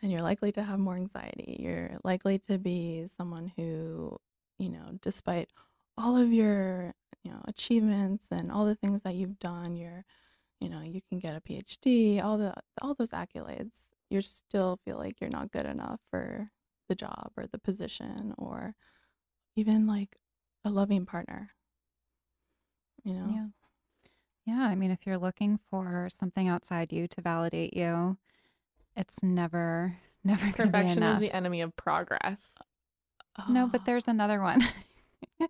then you're likely to have more anxiety. You're likely to be someone who you know, despite all of your you know achievements and all the things that you've done, you're you know you can get a PhD, all the all those accolades. You still feel like you're not good enough for the job or the position or even like a loving partner. You know. Yeah. Yeah. I mean, if you're looking for something outside you to validate you, it's never, never going to be Perfection is the enemy of progress. No, but Oh. there's another one.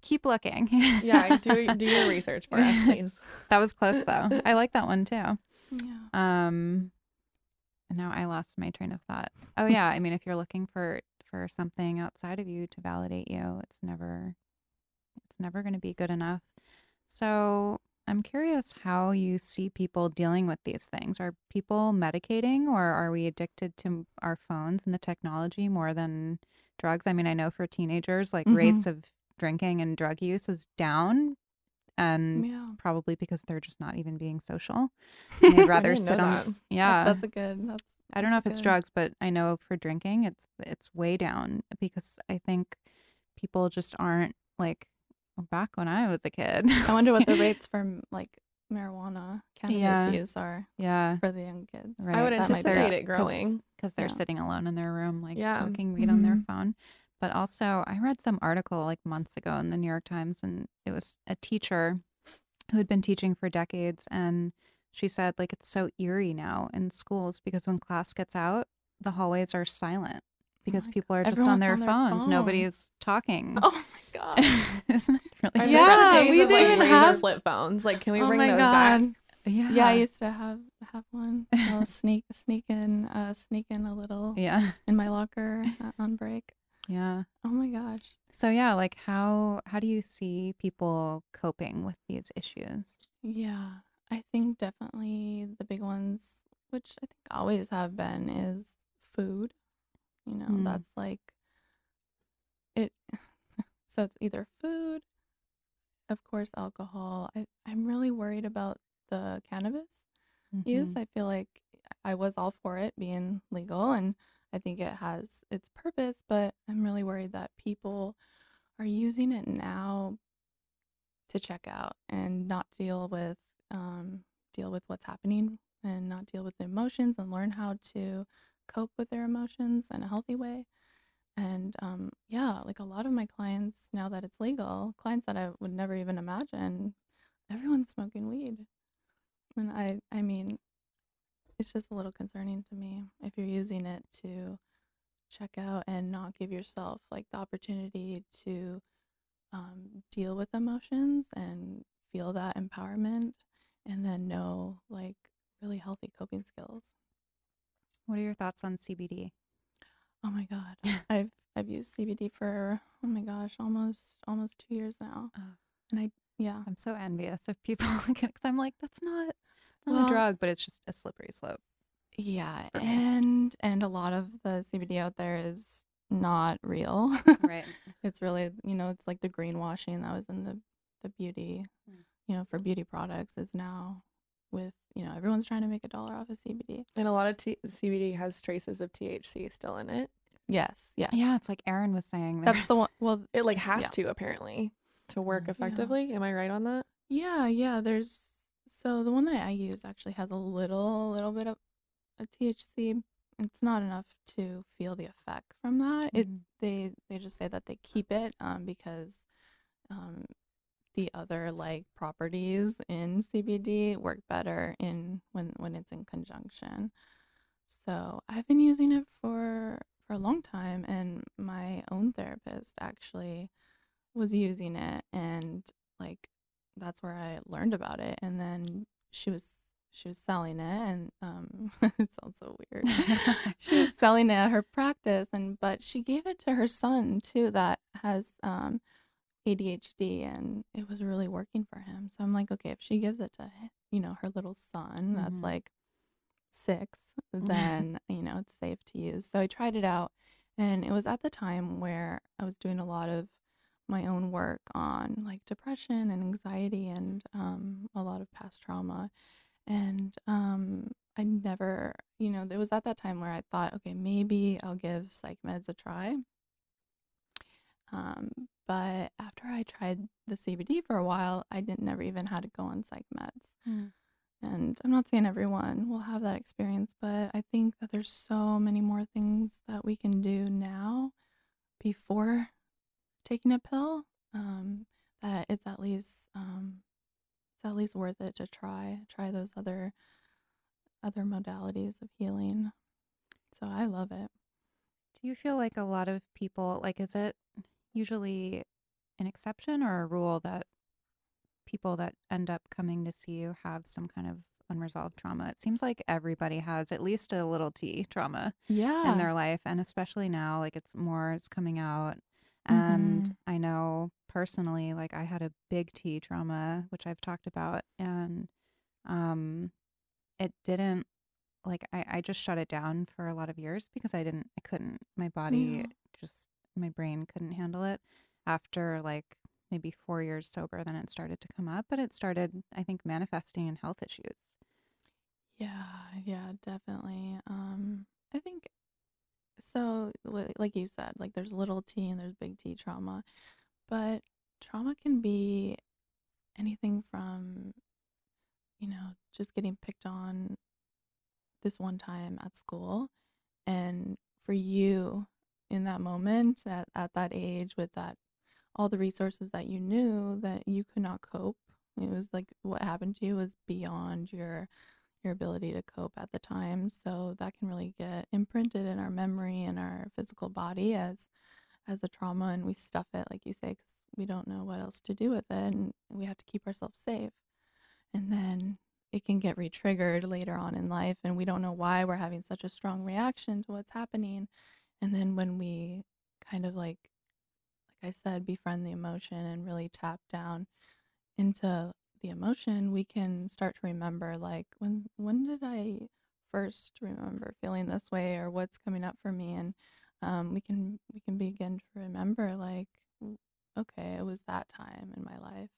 Keep looking. Yeah, do do your research for us, please. That was close though. I like that one too. Yeah. Um now I lost my train of thought. Oh yeah, I mean if you're looking for for something outside of you to validate you, it's never it's never going to be good enough. So, I'm curious how you see people dealing with these things. Are people medicating or are we addicted to our phones and the technology more than drugs? I mean, I know for teenagers, like Mhm. rates of drinking and drug use is down and Yeah. probably because they're just not even being social. And they'd rather sit on that. Yeah. That's a good. That's. I don't know if it's good. drugs, but I know for drinking, it's it's way down because I think people just aren't like back when I was a kid. I wonder what the rates for like marijuana cannabis Yeah. use are yeah, for the young kids. Right. I would That anticipate it growing. because they're Yeah. sitting alone in their room, like Yeah. smoking weed on their Mhm. phone. But also, I read some article like months ago in the New York Times, and it was a teacher who had been teaching for decades, and she said like it's so eerie now in schools because when class gets out, the hallways are silent because my people are just on their on their phones. phone. Nobody's talking. Oh my god. Isn't it really I Yeah, miss depressing? the we of like didn't razor have- flip phones. Like, can we oh bring those god. back? Yeah. Yeah, I used to have have one. I'll sneak sneak in uh sneak in a little yeah. in my locker uh, on break. Yeah. Oh my gosh. So yeah, like how how do you see people coping with these issues? Yeah, I think definitely the big ones, which I think always have been, is food. You know, Mm. that's like it. So it's either food, of course, alcohol. I, I'm really worried about the cannabis use. Mhm. I feel like I was all for it being legal, and I think it has its purpose, but I'm really worried that people are using it now to check out and not deal with um, deal with what's happening and not deal with the emotions and learn how to cope with their emotions in a healthy way. And um, yeah, like a lot of my clients now that it's legal, clients that I would never even imagine, everyone's smoking weed. And I, I mean, it's just a little concerning to me if you're using it to check out and not give yourself like the opportunity to um, deal with emotions and feel that empowerment and then know like really healthy coping skills. What are your thoughts on CBD? Oh my god. I've I've used CBD for oh my gosh, almost almost 2 years now. Oh. And I yeah. I'm so envious of people because I'm like, that's not, not Well- a drug, but it's just a slippery slope. Yeah, and and a lot of the CBD out there is not real. Right. it's really, you know, it's like the greenwashing that was in the the beauty, Mm. You know, for beauty products is now with, you know, everyone's trying to make a dollar off of CBD. And a lot of t- CBD has traces of THC still in it. Yes, yes. Yeah, it's like Aaron was saying. there. That's the one. Well, It like has Yeah. to apparently to work Yeah. effectively. Am I right on that? Yeah, yeah. There's so the one that I use actually has a little, little bit of a THC. It's not enough to feel the effect from that. It Mhm. they they just say that they keep it um because um the other like properties in CBD work better in when when it's in conjunction. So I've been using it for for a long time, and my own therapist actually was using it, and like that's where I learned about it. And then she was she was selling it, and um, it sounds so weird. she was selling it at her practice, and but she gave it to her son too, that has um ADHD, and it was really working for him. So I'm like, okay, if she gives it to you know her little son, that's Mhm. like six, then you know it's safe to use. So I tried it out, and it was at the time where I was doing a lot of my own work on like depression and anxiety and um, a lot of past trauma. And um, I never, you know, it was at that time where I thought, okay, maybe I'll give psych meds a try. Um, but after I tried the CBD for a while, I didn't never even had to go on psych meds. Mm. And I'm not saying everyone will have that experience, but I think that there's so many more things that we can do now before taking a pill um, that it's at least um, it's at least worth it to try try those other other modalities of healing. So I love it. Do you feel like a lot of people, like, is it usually an exception or a rule that people that end up coming to see you have some kind of unresolved trauma? It seems like everybody has at least a little T trauma Yeah. Mm-hmm. in their life. And especially now, like, it's more, it's coming out. And I know personally, like I had a big T trauma, which I've talked about, and um, it didn't like I, I just shut it down for a lot of years because I didn't I couldn't my body Yeah. just my brain couldn't handle it after like maybe four years sober then it started to come up but it started I think manifesting in health issues Yeah, yeah, definitely. Um, I think so. Like you said, like there's little T and there's big T trauma, but trauma can be anything from, you know, just getting picked on this one time at school, and for you in that moment at, at that age with that all the resources that you knew that you could not cope. It was like what happened to you was beyond your your ability to cope at the time. So that can really get imprinted in our memory and our physical body as as a trauma, and we stuff it, like you say, because we don't know what else to do with it, and we have to keep ourselves safe. And then it can get re-triggered later on in life, and we don't know why we're having such a strong reaction to what's happening. And then when we kind of like, like I said, befriend the emotion and really tap down into the emotion, we can start to remember like when when did I first remember feeling this way or what's coming up for me? And um, we can we can begin to remember like okay it was that time in my life.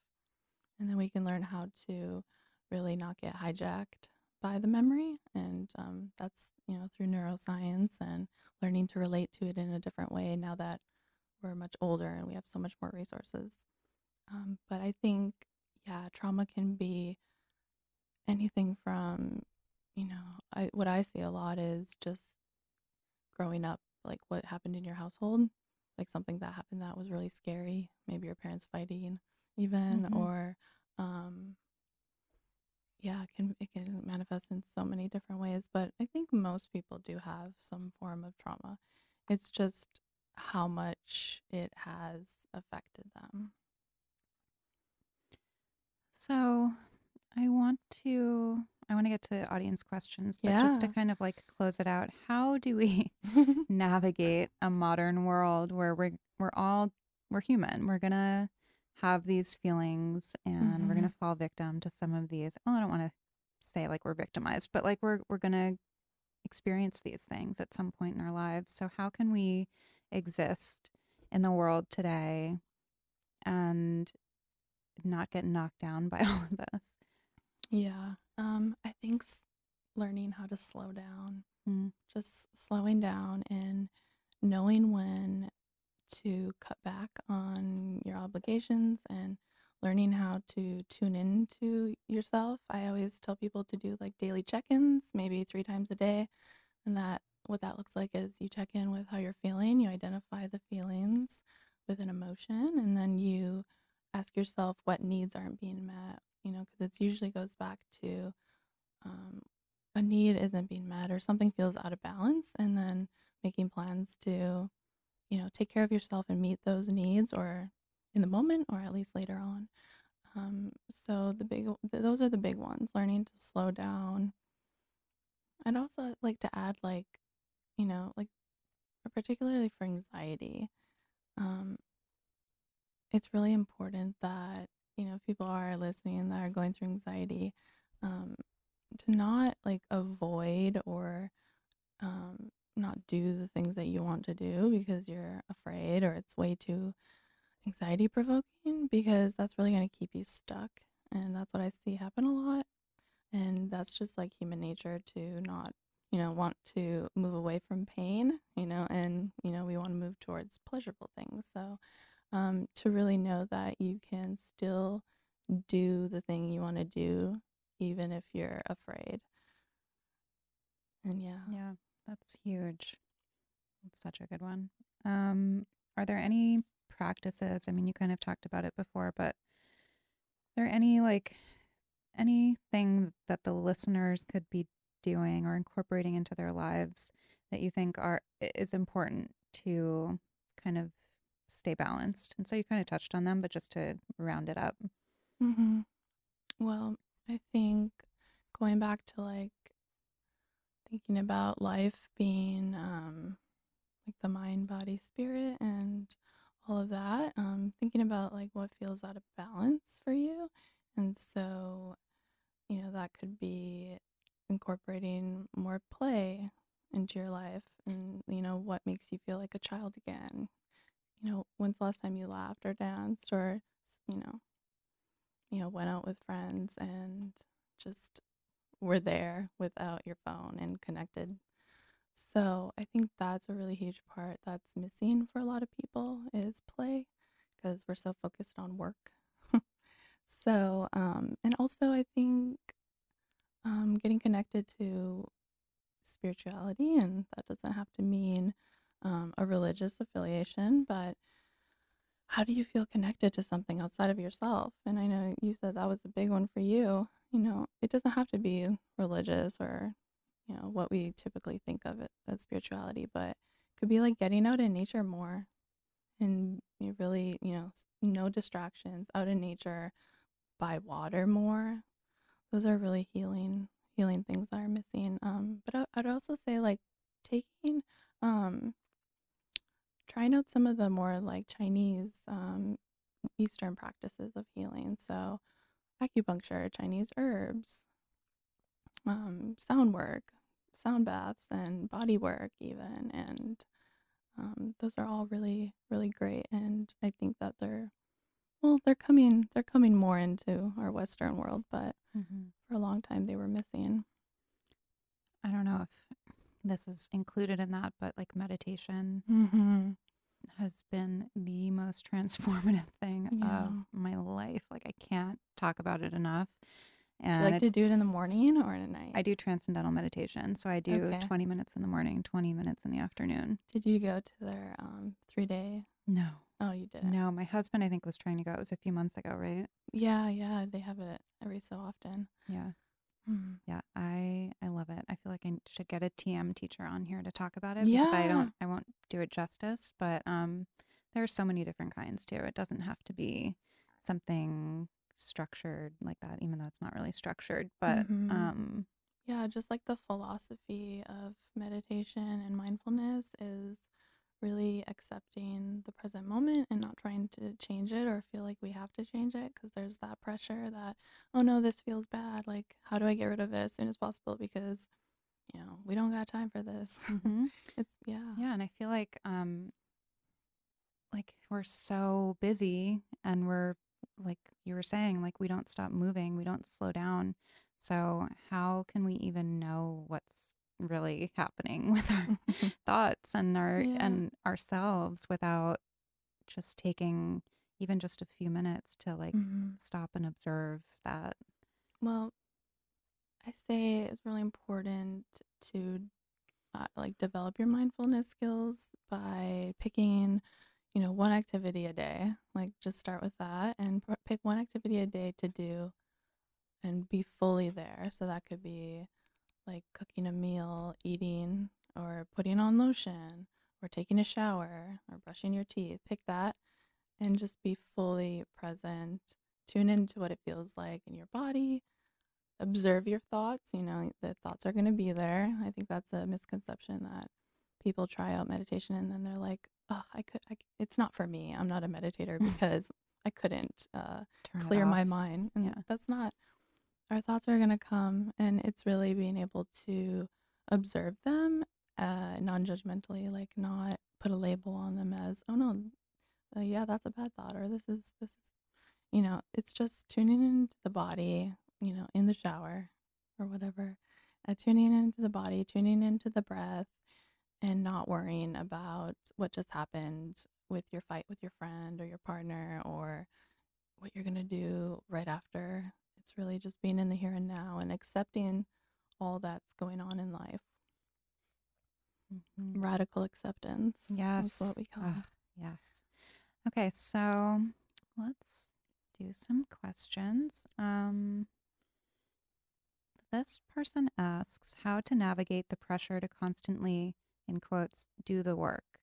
And then we can learn how to really not get hijacked by the memory and um, that's you know through neuroscience and learning to relate to it in a different way now that we're much older and we have so much more resources um, but i think yeah trauma can be anything from you know I, what i see a lot is just growing up like what happened in your household like something that happened that was really scary maybe your parents fighting even Mhm. or um yeah it can it can manifest in so many different ways but i think most people do have some form of trauma. It's just how much it has affected them. So I want to I want to get to audience questions but just to kind of like close it out how do we mm-hmm. navigate a modern world where we're we're all we're human. We're gonna have these feelings and we're Mhm. gonna fall victim to some of these. Well, I don't want to say like we're victimized, but like we're we're gonna experience these things at some point in our lives. So how can we exist in the world today and not get knocked down by all of this? Yeah. Um, I think s- learning how to slow down, Mm. just slowing down and knowing when to cut back on your obligations and learning how to tune into yourself. I always tell people to do like daily check-ins, maybe three times a day. And that what that looks like is you check in with how you're feeling, you identify the feelings with an emotion, and then you ask yourself what needs aren't being met, you know, because it usually goes back to um, a need isn't being met or something feels out of balance, and then making plans to, you know, take care of yourself and meet those needs or in the moment or at least later on. Um, so the big, those are the big ones. Learning to slow down. I'd also like to add, like, you know, like, particularly for anxiety, um, it's really important that you know people are listening that are going through anxiety um, to not like avoid or um, not do the things that you want to do because you're afraid or it's way too anxiety provoking because that's really going to keep you stuck and that's what i see happen a lot and that's just like human nature to not you know want to move away from pain you know and you know we want to move towards pleasurable things so um, to really know that you can still do the thing you want to do even if you're afraid. And yeah. Yeah, that's huge. That's such a good one. Um, are there any practices? I mean, you kind of talked about it before, but are there any like anything that the listeners could be doing or incorporating into their lives that you think are is important to kind of stay balanced? And so you kind of touched on them, but just to round it up. hmm Well, I think going back to like thinking about life being um, like the mind, body, spirit, and all of that. Um, thinking about like what feels out of balance for you, and so you know that could be incorporating more play into your life, and you know what makes you feel like a child again. You know, when's the last time you laughed or danced or you know, you know, went out with friends and just were there without your phone and connected so I think that's a really huge part that's missing for a lot of people is play because we're so focused on work. so, um, and also I think um, getting connected to spirituality, and that doesn't have to mean um, a religious affiliation, but how do you feel connected to something outside of yourself? And I know you said that was a big one for you. You know, it doesn't have to be religious or you know what we typically think of it as spirituality but could be like getting out in nature more and you really you know no distractions out in nature by water more. Those are really healing healing things that are missing um but I, i'd also say like taking um trying out some of the more like chinese um eastern practices of healing. So acupuncture chinese herbs um, sound work sound baths and body work even and um, those are all really really great and i think that they're well they're coming they're coming more into our western world but Mm-hmm. for a long time they were missing I don't know if this is included in that, but like meditation mm-hmm. Has been the most transformative thing Yeah. of my life. Like I can't talk about it enough. do you And like it- to do it in the morning or at night I do transcendental meditation. So I do Okay. 20 minutes in the morning, 20 minutes in the afternoon. did you go to their um three day No. oh you didn't No, my husband I think was trying to go. It was a few months ago, right? yeah yeah they have it every so often Yeah. Mhm. Yeah, I I love it. I feel like I should get a TM teacher on here to talk about it because I don't I won't do it justice, but um there are so many different kinds too. It doesn't have to be something structured like that even though it's not really structured, but Mhm. um Yeah, just like the philosophy of meditation and mindfulness is really accepting the present moment and not trying to change it or feel like we have to change it because there's that pressure that, oh no, this feels bad. Like, how do I get rid of it as soon as possible? Because, you know, we don't got time for this. mhm. it's, yeah. Yeah, and I feel like um like we're so busy and we're like you were saying like we don't stop moving, we don't slow down. So how can we even know what's really happening with our thoughts and our Yeah. and ourselves without just taking even just a few minutes to like Mhm. stop and observe that. Well, I say it's really important to uh, like develop your mindfulness skills by picking, you know, one activity a day. Like just start with that and p- pick one activity a day to do and be fully there. So that could be like cooking a meal, eating, or putting on lotion, or taking a shower, or brushing your teeth. Pick that and just be fully present. Tune into what it feels like in your body. Observe your thoughts. You know, the thoughts are going to be there. I think that's a misconception that people try out meditation and then they're like, oh, I could, I, it's not for me. I'm not a meditator because I couldn't uh, clear my mind. And Yeah. that's not, our thoughts are going to come. And it's really being able to observe them uh, non judgmentally, like not put a label on them as, oh no, uh, yeah, that's a bad thought, or this is, this is, you know, it's just tuning into the body, you know, in the shower or whatever, uh, tuning into the body, tuning into the breath, and not worrying about what just happened with your fight with your friend or your partner or what you're going to do right after. It's really just being in the here and now and accepting all that's going on in life. Mhm. Radical acceptance. Yes. What we call it. yes. Okay, so let's do some questions. Um, this person asks how to navigate the pressure to constantly, in quotes, do the work,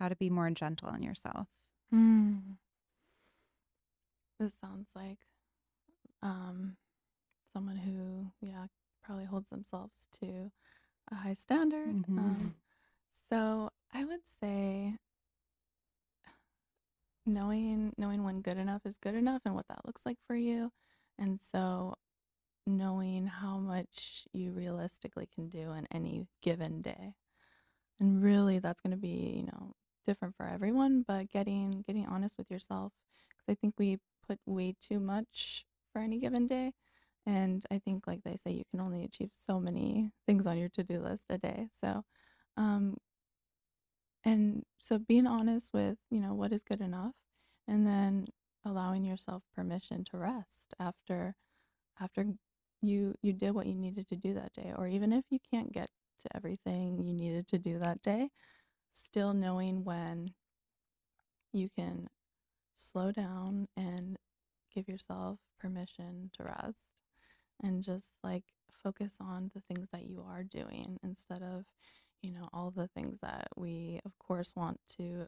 how to be more gentle on yourself. Hmm. This sounds like um, someone who, yeah, probably holds themselves to a high standard. Mhm. Um, so I would say knowing knowing when good enough is good enough and what that looks like for you. And so knowing how much you realistically can do in any given day. And really that's going to be, you know, different for everyone, but getting getting honest with yourself cuz I think we put way too much for any given day. And I think like they say you can only achieve so many things on your to-do list a day. So, um and so being honest with, you know, what is good enough and then allowing yourself permission to rest after after you you did what you needed to do that day or even if you can't get to everything you needed to do that day, still knowing when you can slow down and give yourself permission to rest and just like focus on the things that you are doing instead of you know all the things that we of course want to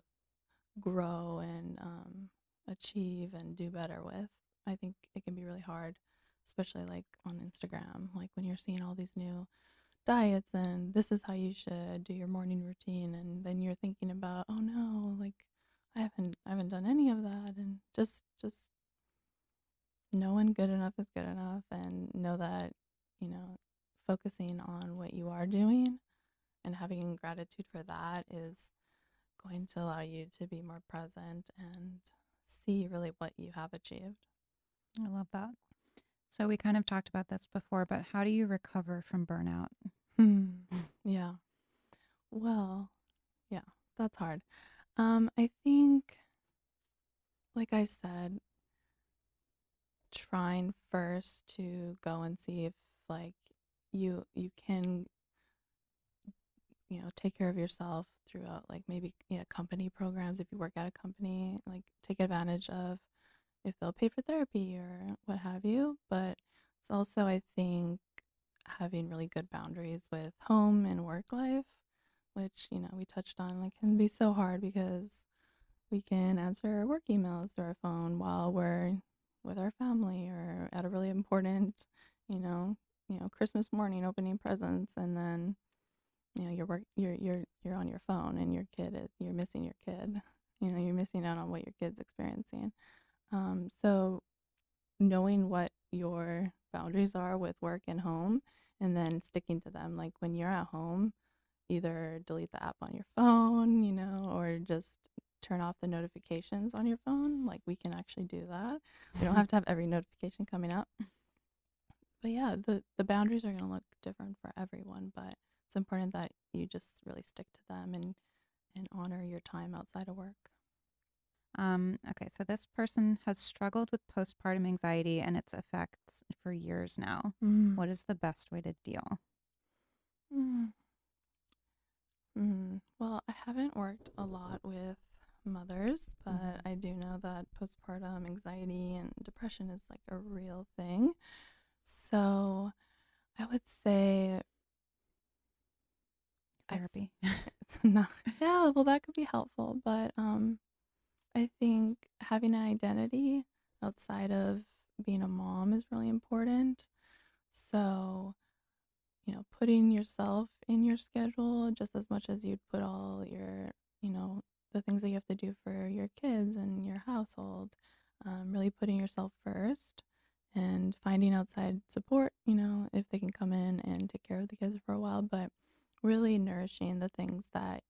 grow and um, achieve and do better with. I think it can be really hard especially like on instagram like when you're seeing all these new diets and this is how you should do your morning routine and then you're thinking about oh no like i haven't i haven't done any of that and just good enough is good enough and know that you know focusing on what you are doing and having gratitude for that is going to allow you to be more present and see really what you have achieved. I love that. So we kind of talked about this before, but how do you recover from burnout? Hmm. Yeah. Well, yeah, that's hard. Um, I think, like I said, trying first to go and see if like you you can you know take care of yourself throughout like maybe yeah company programs if you work at a company like take advantage of if they'll pay for therapy or what have you. But it's also i think having really good boundaries with home and work life which you know we touched on like can be so hard because we can answer our work emails through our phone while we're with our family or at a really important you know you know christmas morning opening presents and then you know you're work you're you're you're on your phone and your kid is you're missing your kid. You know you're missing out on what your kid's experiencing. Um, so knowing what your boundaries are with work and home and then sticking to them like when you're at home either delete the app on your phone you know or just turn off the notifications on your phone like we can actually do that we don't have to have every notification coming up but yeah the the boundaries are going to look different for everyone but it's important that you just really stick to them and and honor your time outside of work. Um, okay, so this person has struggled with postpartum anxiety and its effects for years now. Mm. What is the best way to deal? Mm. Mm. Well, I haven't worked a lot with mothers, but Mhm. I do know that postpartum anxiety and depression is like a real thing. So I would say I Therapy. Yeah, well, that could be helpful, but um, I think having an identity outside of being a mom is really important. So, you know, putting yourself in your schedule just as much as you'd put all your, you know, the things that you have to do for your kids and your household, um, really putting yourself first and finding outside support, you know, if they can come in and take care of the kids for a while, but really nourishing the things that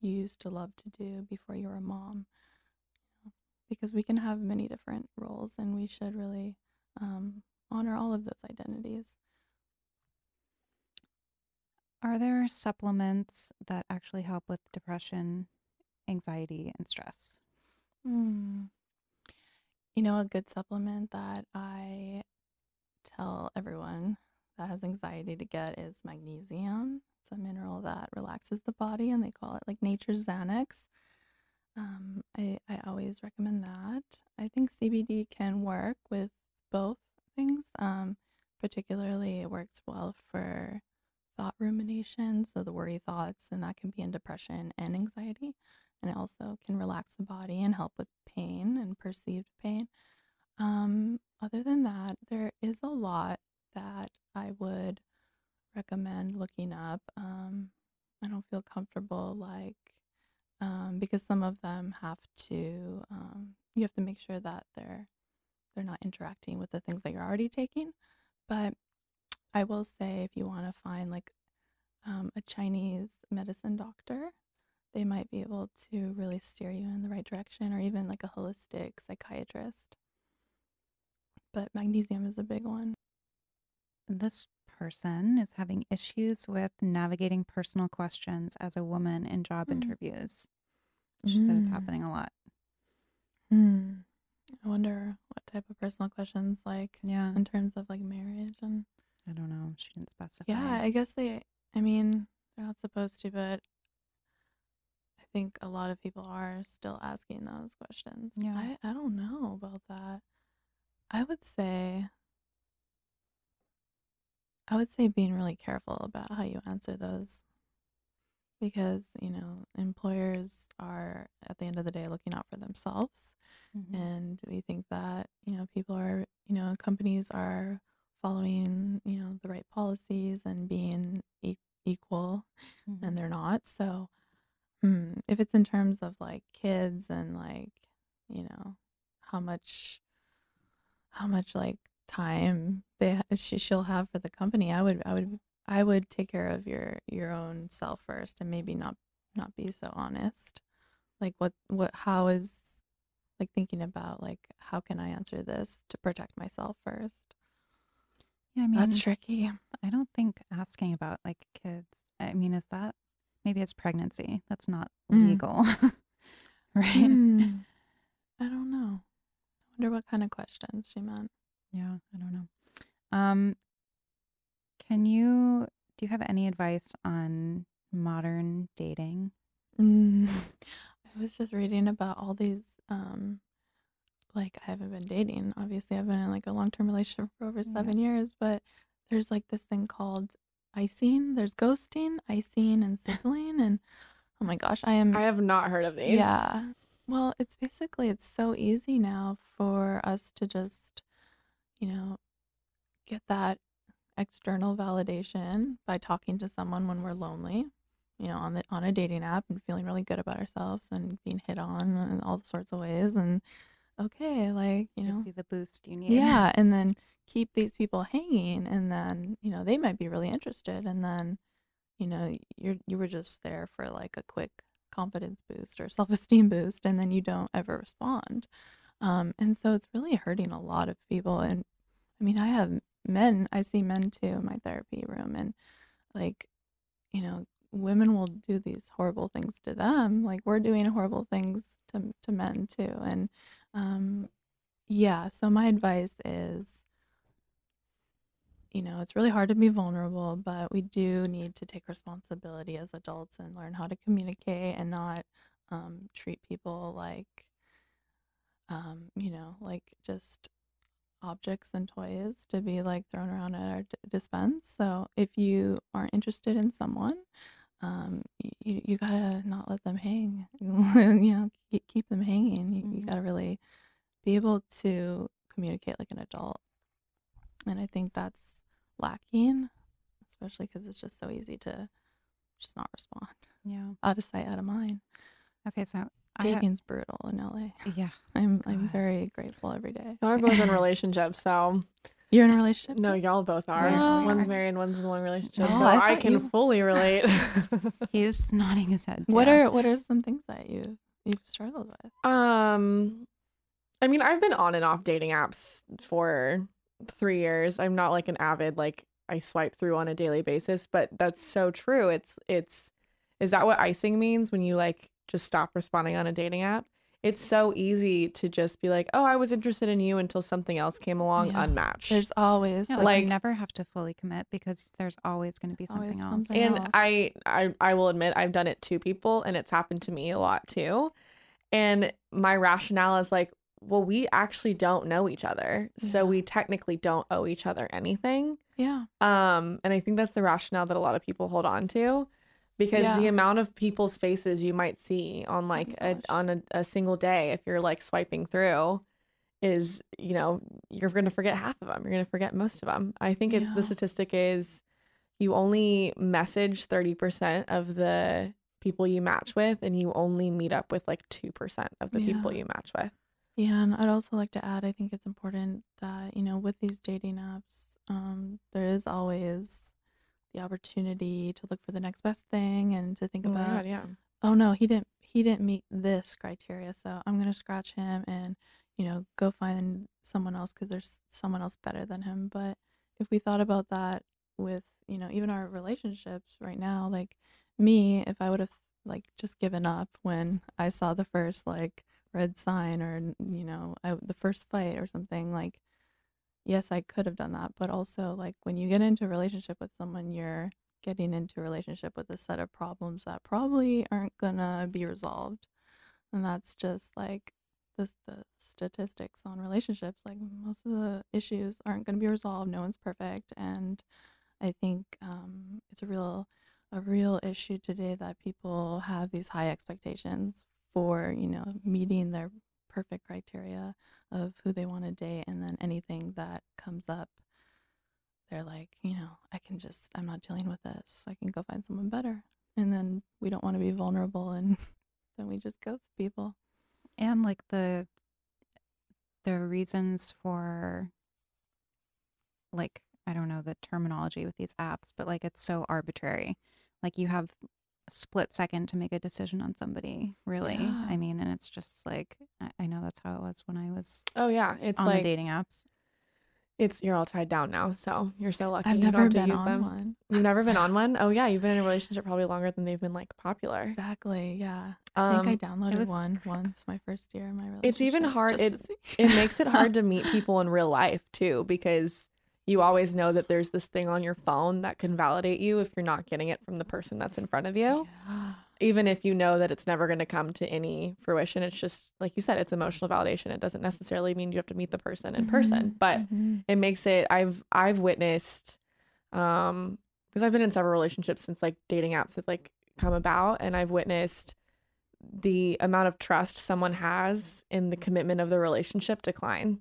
you used to love to do before you were a mom. Because we can have many different roles and we should really um, honor all of those identities. Are there supplements that actually help with depression, anxiety, and stress? Mm. You know, a good supplement that I tell everyone that has anxiety to get is magnesium. It's a mineral that relaxes the body, and they call it like nature's Xanax. Um, I, I always recommend that. I think CBD can work with both things. Um, particularly, it works well for thought rumination, so the worry thoughts, and that can be in depression and anxiety. And it also can relax the body and help with pain and perceived pain. Um, other than that, there is a lot that I would recommend looking up. Um, I don't feel comfortable like um, because some of them have to um, you have to make sure that they're they're not interacting with the things that you're already taking. But I will say if you want to find like um, a Chinese medicine doctor, they might be able to really steer you in the right direction, or even like a holistic psychiatrist. But magnesium is a big one. This person is having issues with navigating personal questions as a woman in job Mm. interviews. She said it's Mm. happening a lot. Hmm. I wonder what type of personal questions, like Yeah. in terms of like marriage and I don't know. She didn't specify. yeah. I guess they. I mean, they're not supposed to, but think a lot of people are still asking those questions. Yeah. I I don't know about that. I would say. I would say being really careful about how you answer those because, you know, employers are at the end of the day looking out for themselves Mhm. and we think that you know people are you know companies are following you know the right policies and being e- equal Mhm. and they're not so hmm, if it's in terms of like kids and like you know how much how much like time they she, she'll have for the company i would i would i would take care of your your own self first and maybe not not be so honest like what what how is like thinking about like how can i answer this to protect myself first Yeah, I mean, that's tricky I don't think asking about like kids. I mean, is that maybe it's pregnancy? That's not Mm. legal, right? Hmm. i don't know i wonder what kind of questions she meant Yeah, I don't know. Um, can you do you have any advice on modern dating? Mm. I was just reading about all these um like I haven't been dating. Obviously, I've been in like a long-term relationship for over Yeah. 7 years, but there's like this thing called icing. There's ghosting, icing, and sizzling and oh my gosh, I am I have not heard of these. yeah. Well, it's basically it's so easy now for us to just, you know, get that external validation by talking to someone when we're lonely, you know, on the on a dating app and feeling really good about ourselves and being hit on in all sorts of ways and okay, like, you know, you the boost you need. yeah, and then keep these people hanging and then, you know, they might be really interested and then, you know, you're you were just there for like a quick confidence boost or self-esteem boost and then you don't ever respond. Um and so it's really hurting a lot of people and I mean, I have men, I see men too in my therapy room and like, you know, women will do these horrible things to them. Like we're doing horrible things to to men too. And um yeah, so my advice is you know, it's really hard to be vulnerable, but we do need to take responsibility as adults and learn how to communicate and not um, treat people like, um, you know, like just objects and toys to be like thrown around at our d- dispense. So if you are interested in someone, um, you, you gotta not let them hang. you know, keep, keep them hanging. You, you Mhm. gotta really be able to communicate like an adult. And I think that's lacking, especially because it's just so easy to just not respond. Yeah. Out of sight, out of mind. Okay, so I ha- Dating's brutal in LA. yeah. I'm I'm very grateful every day. Y'all are both in relationships, so You're in a relationship? no, too? y'all both are. No. One's married, one's in a long relationship, Oh, so I I, can you- fully relate. He's nodding his head. What are what are some things that you you've struggled with? um, I mean, I've been on and off dating apps for three years. I'm not like an avid like I swipe through on a daily basis, but that's so true. It's it's is that what icing means when you like just stop responding on a dating app? It's so easy to just be like, "Oh, I was interested in you" until something else came along Yeah. unmatched. There's always Yeah, like, like, like- you never have to fully commit because there's always going to be Always something else. something. and else. I, I I will admit I've done it to people and it's happened to me a lot too. And my rationale is like, well, we actually don't know each other. So we technically don't owe each other anything. yeah. Um, and I think that's the rationale that a lot of people hold on to because the amount of people's faces you might see on like a, on a, a single day if you're like swiping through is, you know, you're going to forget half of them. You're going to forget most of them. I think it's the statistic is you only message 30% of the people you match with and you only meet up with like 2% of the people you match with. Yeah, and I'd also like to add, I think it's important that, you know, with these dating apps, um, there is always the opportunity to look for the next best thing and to think Oh about, God, yeah. oh no, he didn't he didn't meet this criteria, so I'm gonna scratch him and, you know, go find someone else because there's someone else better than him. But if we thought about that with, you know, even our relationships right now, like me, if I would have like just given up when I saw the first like red sign or you know I, the first fight or something like yes i could have done that but also like when you get into a relationship with someone you're getting into a relationship with a set of problems that probably aren't gonna be resolved and that's just like this the statistics on relationships like most of the issues aren't to be resolved no one's perfect and i think um, it's a real a real issue today that people have these high expectations for you know meeting their perfect criteria of who they want to date and then anything that comes up they're like you know i can just i'm not dealing with this. I can go find someone better. And then we don't want to be vulnerable and then we just ghost people. And like the the reasons for like I don't know the terminology with these apps, but like it's so arbitrary. Like you have split second to make a decision on somebody, really. Yeah. I mean, and it's just like I, I know that's how it was when I was Oh yeah, it's on like the dating apps. it's you're all tied down now, so you're so lucky. i've you don't never been use on them. one You've never been on one? Oh yeah, you've been in a relationship probably longer than they've been like popular. exactly yeah i think i Um, downloaded was- one once my first year in my relationship It's even hard- it- it makes it hard to meet people in real life too because you always know that there's this thing on your phone that can validate you if you're not getting it from the person that's in front of you. yeah. Even if you know that it's never going to come to any fruition, it's just like you said, it's emotional validation. It doesn't necessarily mean you have to meet the person in person, Mhm, but mhm. it makes it I've I've witnessed um because I've been in several relationships since like dating apps have like come about and I've witnessed the amount of trust someone has in the commitment of the relationship decline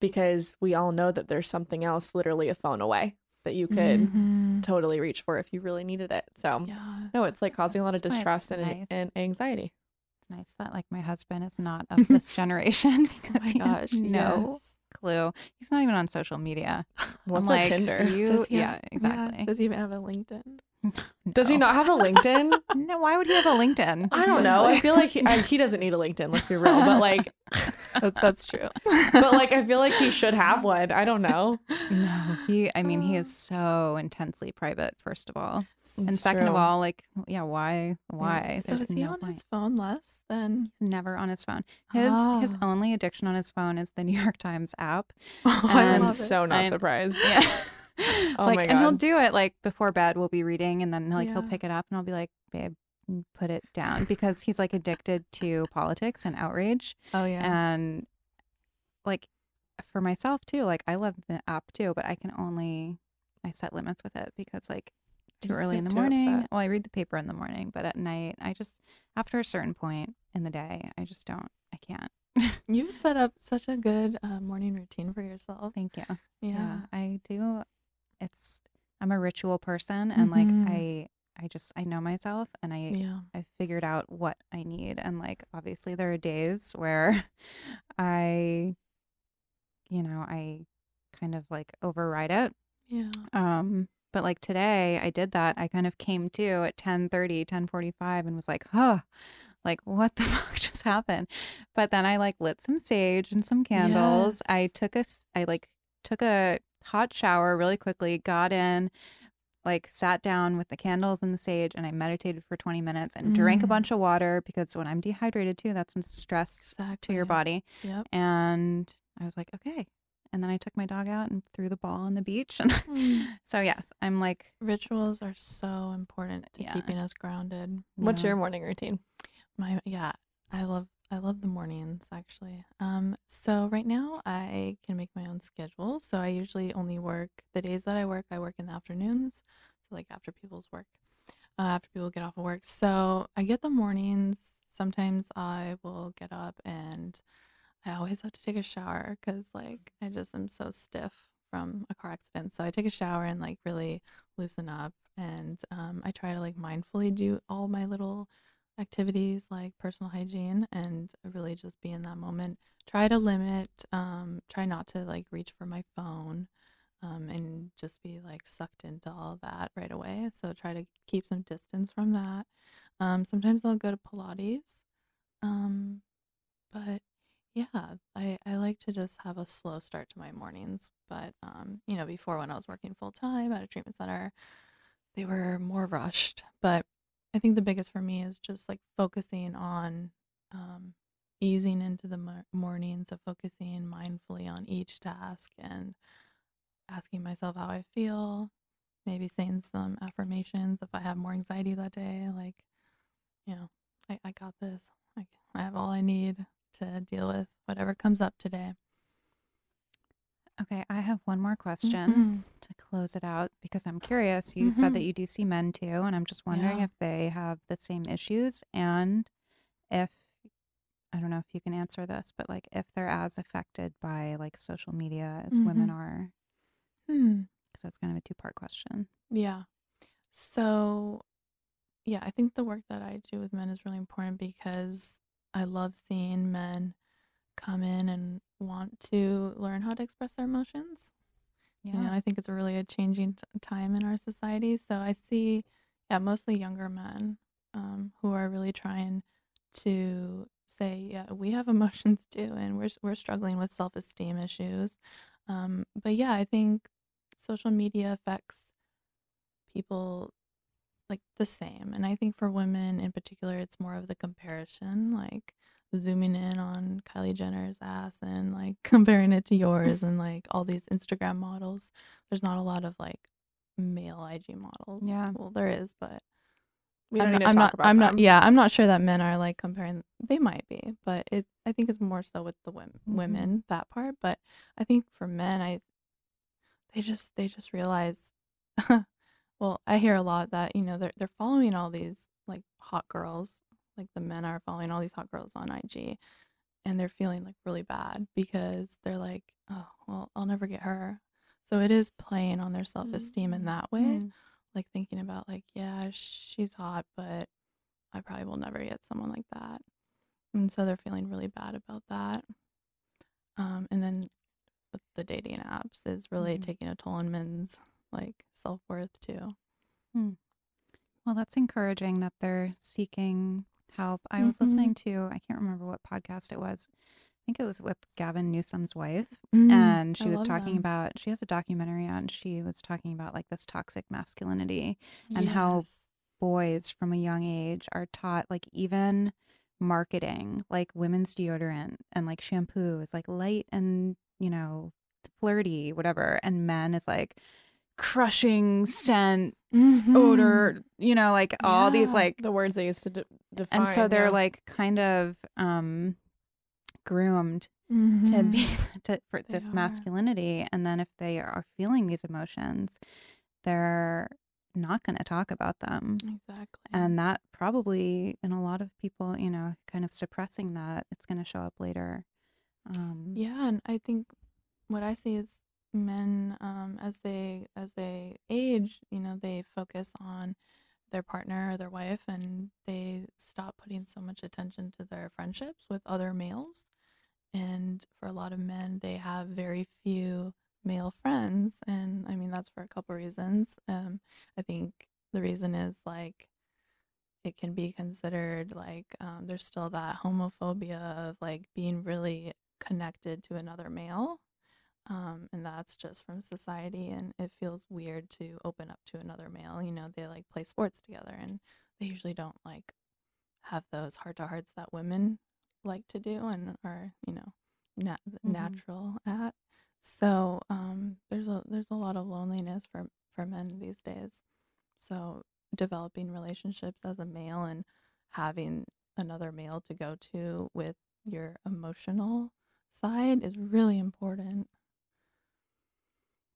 because we all know that there's something else literally a phone away that you could Mhm. totally reach for if you really needed it. So yeah no, it's like causing a lot of That's why it's distrust and, nice. and anxiety. It's nice that like my husband is not of this generation oh because he gosh has no yes. clue. He's not even on social media. What's I'm like, Tinder? You, Does he yeah, exactly. does he even have a linkedin Does he not have a LinkedIn? No, why would he have a LinkedIn? I don't know. I feel like he, I, he doesn't need a LinkedIn. Let's be real, but like, that, that's true but like, I feel like he should have one. I don't know. No, he. I mean, he is so intensely private. First of all, and It's second of all, like, yeah, why? Why? so There's is he no on point. his phone less than He's never on his phone. His his Ah. only addiction on his phone is the New York Times app. oh, I I'm love it. so not I- surprised. Yeah. Oh like, and he'll do it like before bed. We'll be reading, and then like he'll pick it up, and I'll be like, babe, put it down because he's like addicted to politics and outrage. oh yeah and like for myself too like i love the app too but i can only i set limits with it because like too early in the morning upset. well i read the paper in the morning but at night i just after a certain point in the day i just don't i can't You've set up such a good uh, morning routine for yourself. thank you Yeah. i do it's i'm a ritual person and Mhm. like i i just i know myself and i Yeah. I've figured out what I need. And like, obviously, there are days where I, you know, I kind of like override it. Yeah. Um, but like today I did that. I kind of came to at 10 1045 and was like, huh, like what the fuck just happened? But then I like lit some sage and some candles. I took a I like took a hot shower really quickly, got in, like sat down with the candles and the sage and I meditated for 20 minutes and drank a Mm. bunch of water because when I'm dehydrated too, that's some stress Exactly. to your body. Yep. And I was like, okay. And then I took my dog out and threw the ball on the beach. And Mm. so, yes, I'm like, Rituals are so important to Yeah. keeping us grounded. What's yeah. your morning routine? My yeah, I love I love the mornings actually. Um, so right now I can make my own schedule. So I usually only work the days that I work. I work in the afternoons, so like after people's work, uh, after people get off of work. So I get the mornings. Sometimes I will get up and I always have to take a shower because like I just am so stiff from a car accident. So I take a shower and like really loosen up. and um, I try to like mindfully do all my little activities like personal hygiene and really just be in that moment. Try to limit, um, try not to like reach for my phone um, and just be like sucked into all that right away. So try to keep some distance from that. Um, sometimes I'll go to Pilates. Um, but yeah, I, I like to just have a slow start to my mornings. But, um, you know, before when I was working full time at a treatment center, they were more rushed. But I think the biggest for me is just like focusing on um, easing into the mo- mornings of focusing mindfully on each task and asking myself how I feel, maybe saying some affirmations if I have more anxiety that day, like, you know, I, I got this. Like, I have all I need to deal with whatever comes up today. Okay, I have one more question Mhm. to close it out because I'm curious. You said that Mhm. you do see men too, and I'm just wondering Yeah. if they have the same issues and if I don't know if you can answer this, but like if they're as affected by like social media as women Mhm. are, Hmm. because that's kind of a two part question. Yeah. So, yeah, I think the work that I do with men is really important because I love seeing men come in and want to learn how to express their emotions. You know, I think it's a really a changing t- time in our society. So I see, yeah, mostly younger men um, who are really trying to say, yeah, we have emotions too, and we're we're struggling with self esteem issues. Um, but yeah, I think social media affects people like the same, and I think for women in particular, it's more of the comparison, like zooming in on Kylie Jenner's ass and like comparing it to yours and like all these Instagram models. There's not a lot of like male IG models. Yeah. Well, there is, but We don't I'm need not, to I'm talk not, about I'm them. not, yeah, I'm not sure that men are like comparing. They might be, but it, I think it's more so with the women, Mhm. women that part. But I think for men, I, they just, they just realize, well, I hear a lot that, you know, they're, they're following all these like hot girls, like the men are following all these hot girls on IG and they're feeling like really bad because they're like, oh, well, I'll never get her. So it is playing on their self esteem in that way Mm. like thinking about like yeah she's hot but i probably will never get someone like that and so they're feeling really bad about that um and then with the dating apps is really Mhm. taking a toll on men's like self-worth too Well, that's encouraging that they're seeking help. I was Mhm. listening to, I can't remember what podcast it was. I think it was with Gavin Newsom's wife. Mm, and she I was talking them. about, she has a documentary on, she was talking about like this toxic masculinity and how boys from a young age are taught like even marketing like women's deodorant and like shampoo is like light and you know flirty whatever and men is like crushing scent Mhm. odor you know like all these like the words they used to de- define. and so they're yeah. like kind of um groomed to Mhm. be to, for They this are. masculinity and then if they are feeling these emotions they're not going to talk about them exactly and that probably in a lot of people you know kind of suppressing that it's going to show up later um Yeah, and I think what I see is men um, as they as they age, you know, they focus on their partner or their wife, and they stop putting so much attention to their friendships with other males. And for a lot of men, they have very few male friends, and I mean that's for a couple reasons. Um, I think the reason is like it can be considered like um, there's still that homophobia of like being really connected to another male um, and that's just from society and it feels weird to open up to another male you know they like play sports together and they usually don't like have those heart to hearts that women like to do and are you know nat- Mhm. natural at so um, there's a there's a lot of loneliness for for men these days so developing relationships as a male and having another male to go to with your emotional side is really important.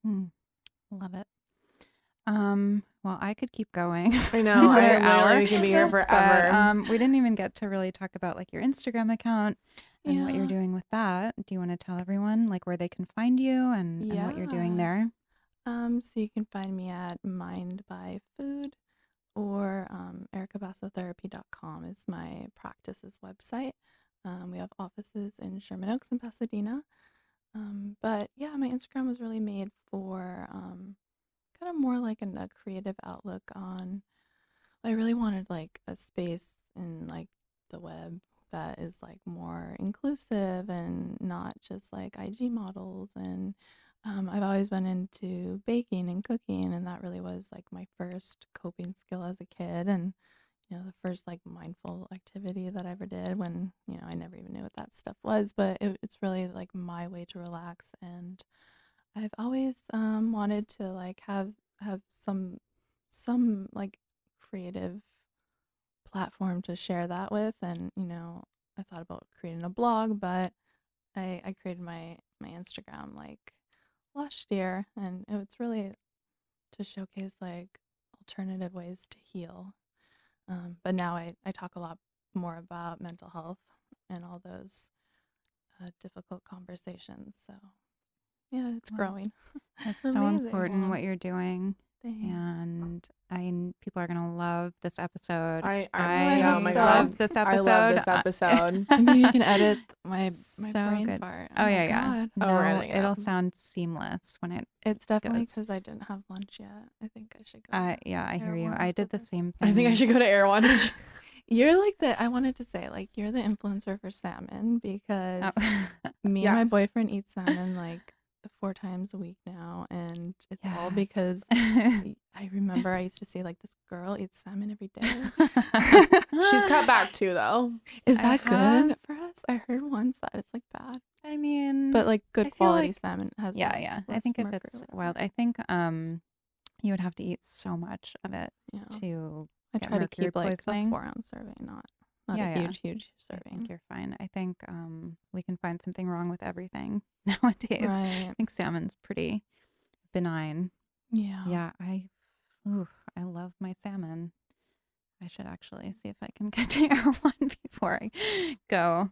Hmm, love it um well i could keep going I know. I, hour we can be here but, forever. um we didn't even get to really talk about like your instagram account and what you're doing with that do you want to tell everyone like where they can find you and, and what you're doing there Um, so you can find me at Mind by Food or um, ericabassotherapy.com is my practice's website. Um, we have offices in Sherman Oaks and Pasadena. Um, but yeah, my Instagram was really made for um, kind of more like an, a creative outlook on. I really wanted like a space in like the web that is like more inclusive and not just like IG models. And um, I've always been into baking and cooking, and that really was like my first coping skill as a kid. And you know, the first like mindful activity that I ever did when, you know, I never even knew what that stuff was, but it, it's really like my way to relax. And I've always um, wanted to like have, have some, some like creative platform to share that with. And, you know, I thought about creating a blog, but I, I created my, my Instagram like last year and it it's really to showcase like alternative ways to heal um, but now I, I talk a lot more about mental health and all those uh, difficult conversations. So, yeah, it's Wow. growing. It's so Amazing. important Yeah. what you're doing, Thanks. and I kn- people are gonna love this episode. I, I, I oh my love God. this episode. I love this episode. episode. And maybe you can edit my my So brain good. part. Oh, my yeah, yeah. God. Oh, no, we're it it'll sound seamless when it. It's definitely because I didn't have lunch yet. I think I should go. Uh, yeah, I hear Air you. I did the this. same thing. I think I should go to Erewhon. You're like the. I wanted to say like you're the influencer for salmon because Oh. me and my boyfriend eat salmon like four times a week now, and it's all because I remember I used to see like this girl eats salmon every day. She's cut back too, though. Is I that have- good for us? I heard once that it's like bad, I mean, but like good quality like- salmon has. yeah, less- yeah. I think if it's wild. I think um, you would have to eat so much of it yeah. to. I try to keep like a four ounce serving, not not Yeah, a yeah. huge, huge I think serving. you're fine. I think um, we can find something wrong with everything nowadays. Right. I think salmon's pretty benign. Yeah. Yeah, I, ooh, I love my salmon. I should actually see if I can get to one before I go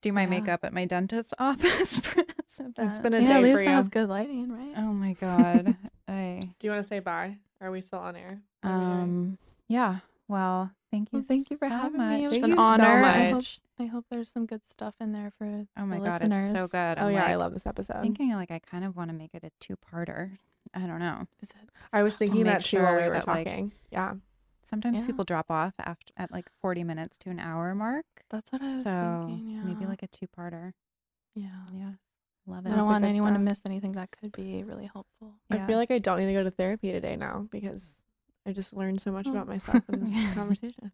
do my Yeah. makeup at my dentist's office for this It's event. been a Yeah, at day least for it you. has good lighting, right? oh my god. I Do you want to say bye? Are we still on air? What are um yeah. Well, thank you. Well, thank you for so having much. me. It was Thank an you so honor. I hope. I hope there's some good stuff in there for Oh my god, listeners. it's so good. Oh I'm yeah, I love this episode. thinking like I kind of want to make it a two-parter. I don't know. Is it? I was thinking that too while we were that, like, talking. yeah. Sometimes Yeah. people drop off after at like 40 minutes to an hour mark. That's what I was so thinking. Yeah. maybe like a two-parter. yeah. Yeah. Love it. I don't of want anyone to miss anything that could be really helpful. I feel like I don't need to go to therapy today now because I just learned so much Oh. about myself in this conversation.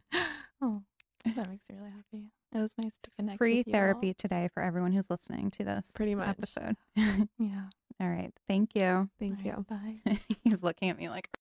Oh, that makes me really happy. It was nice to connect. Free with you all. therapy today for everyone who's listening to this Pretty much. episode. Yeah. All right. Thank you. Thank All you. right, Bye. He's looking at me like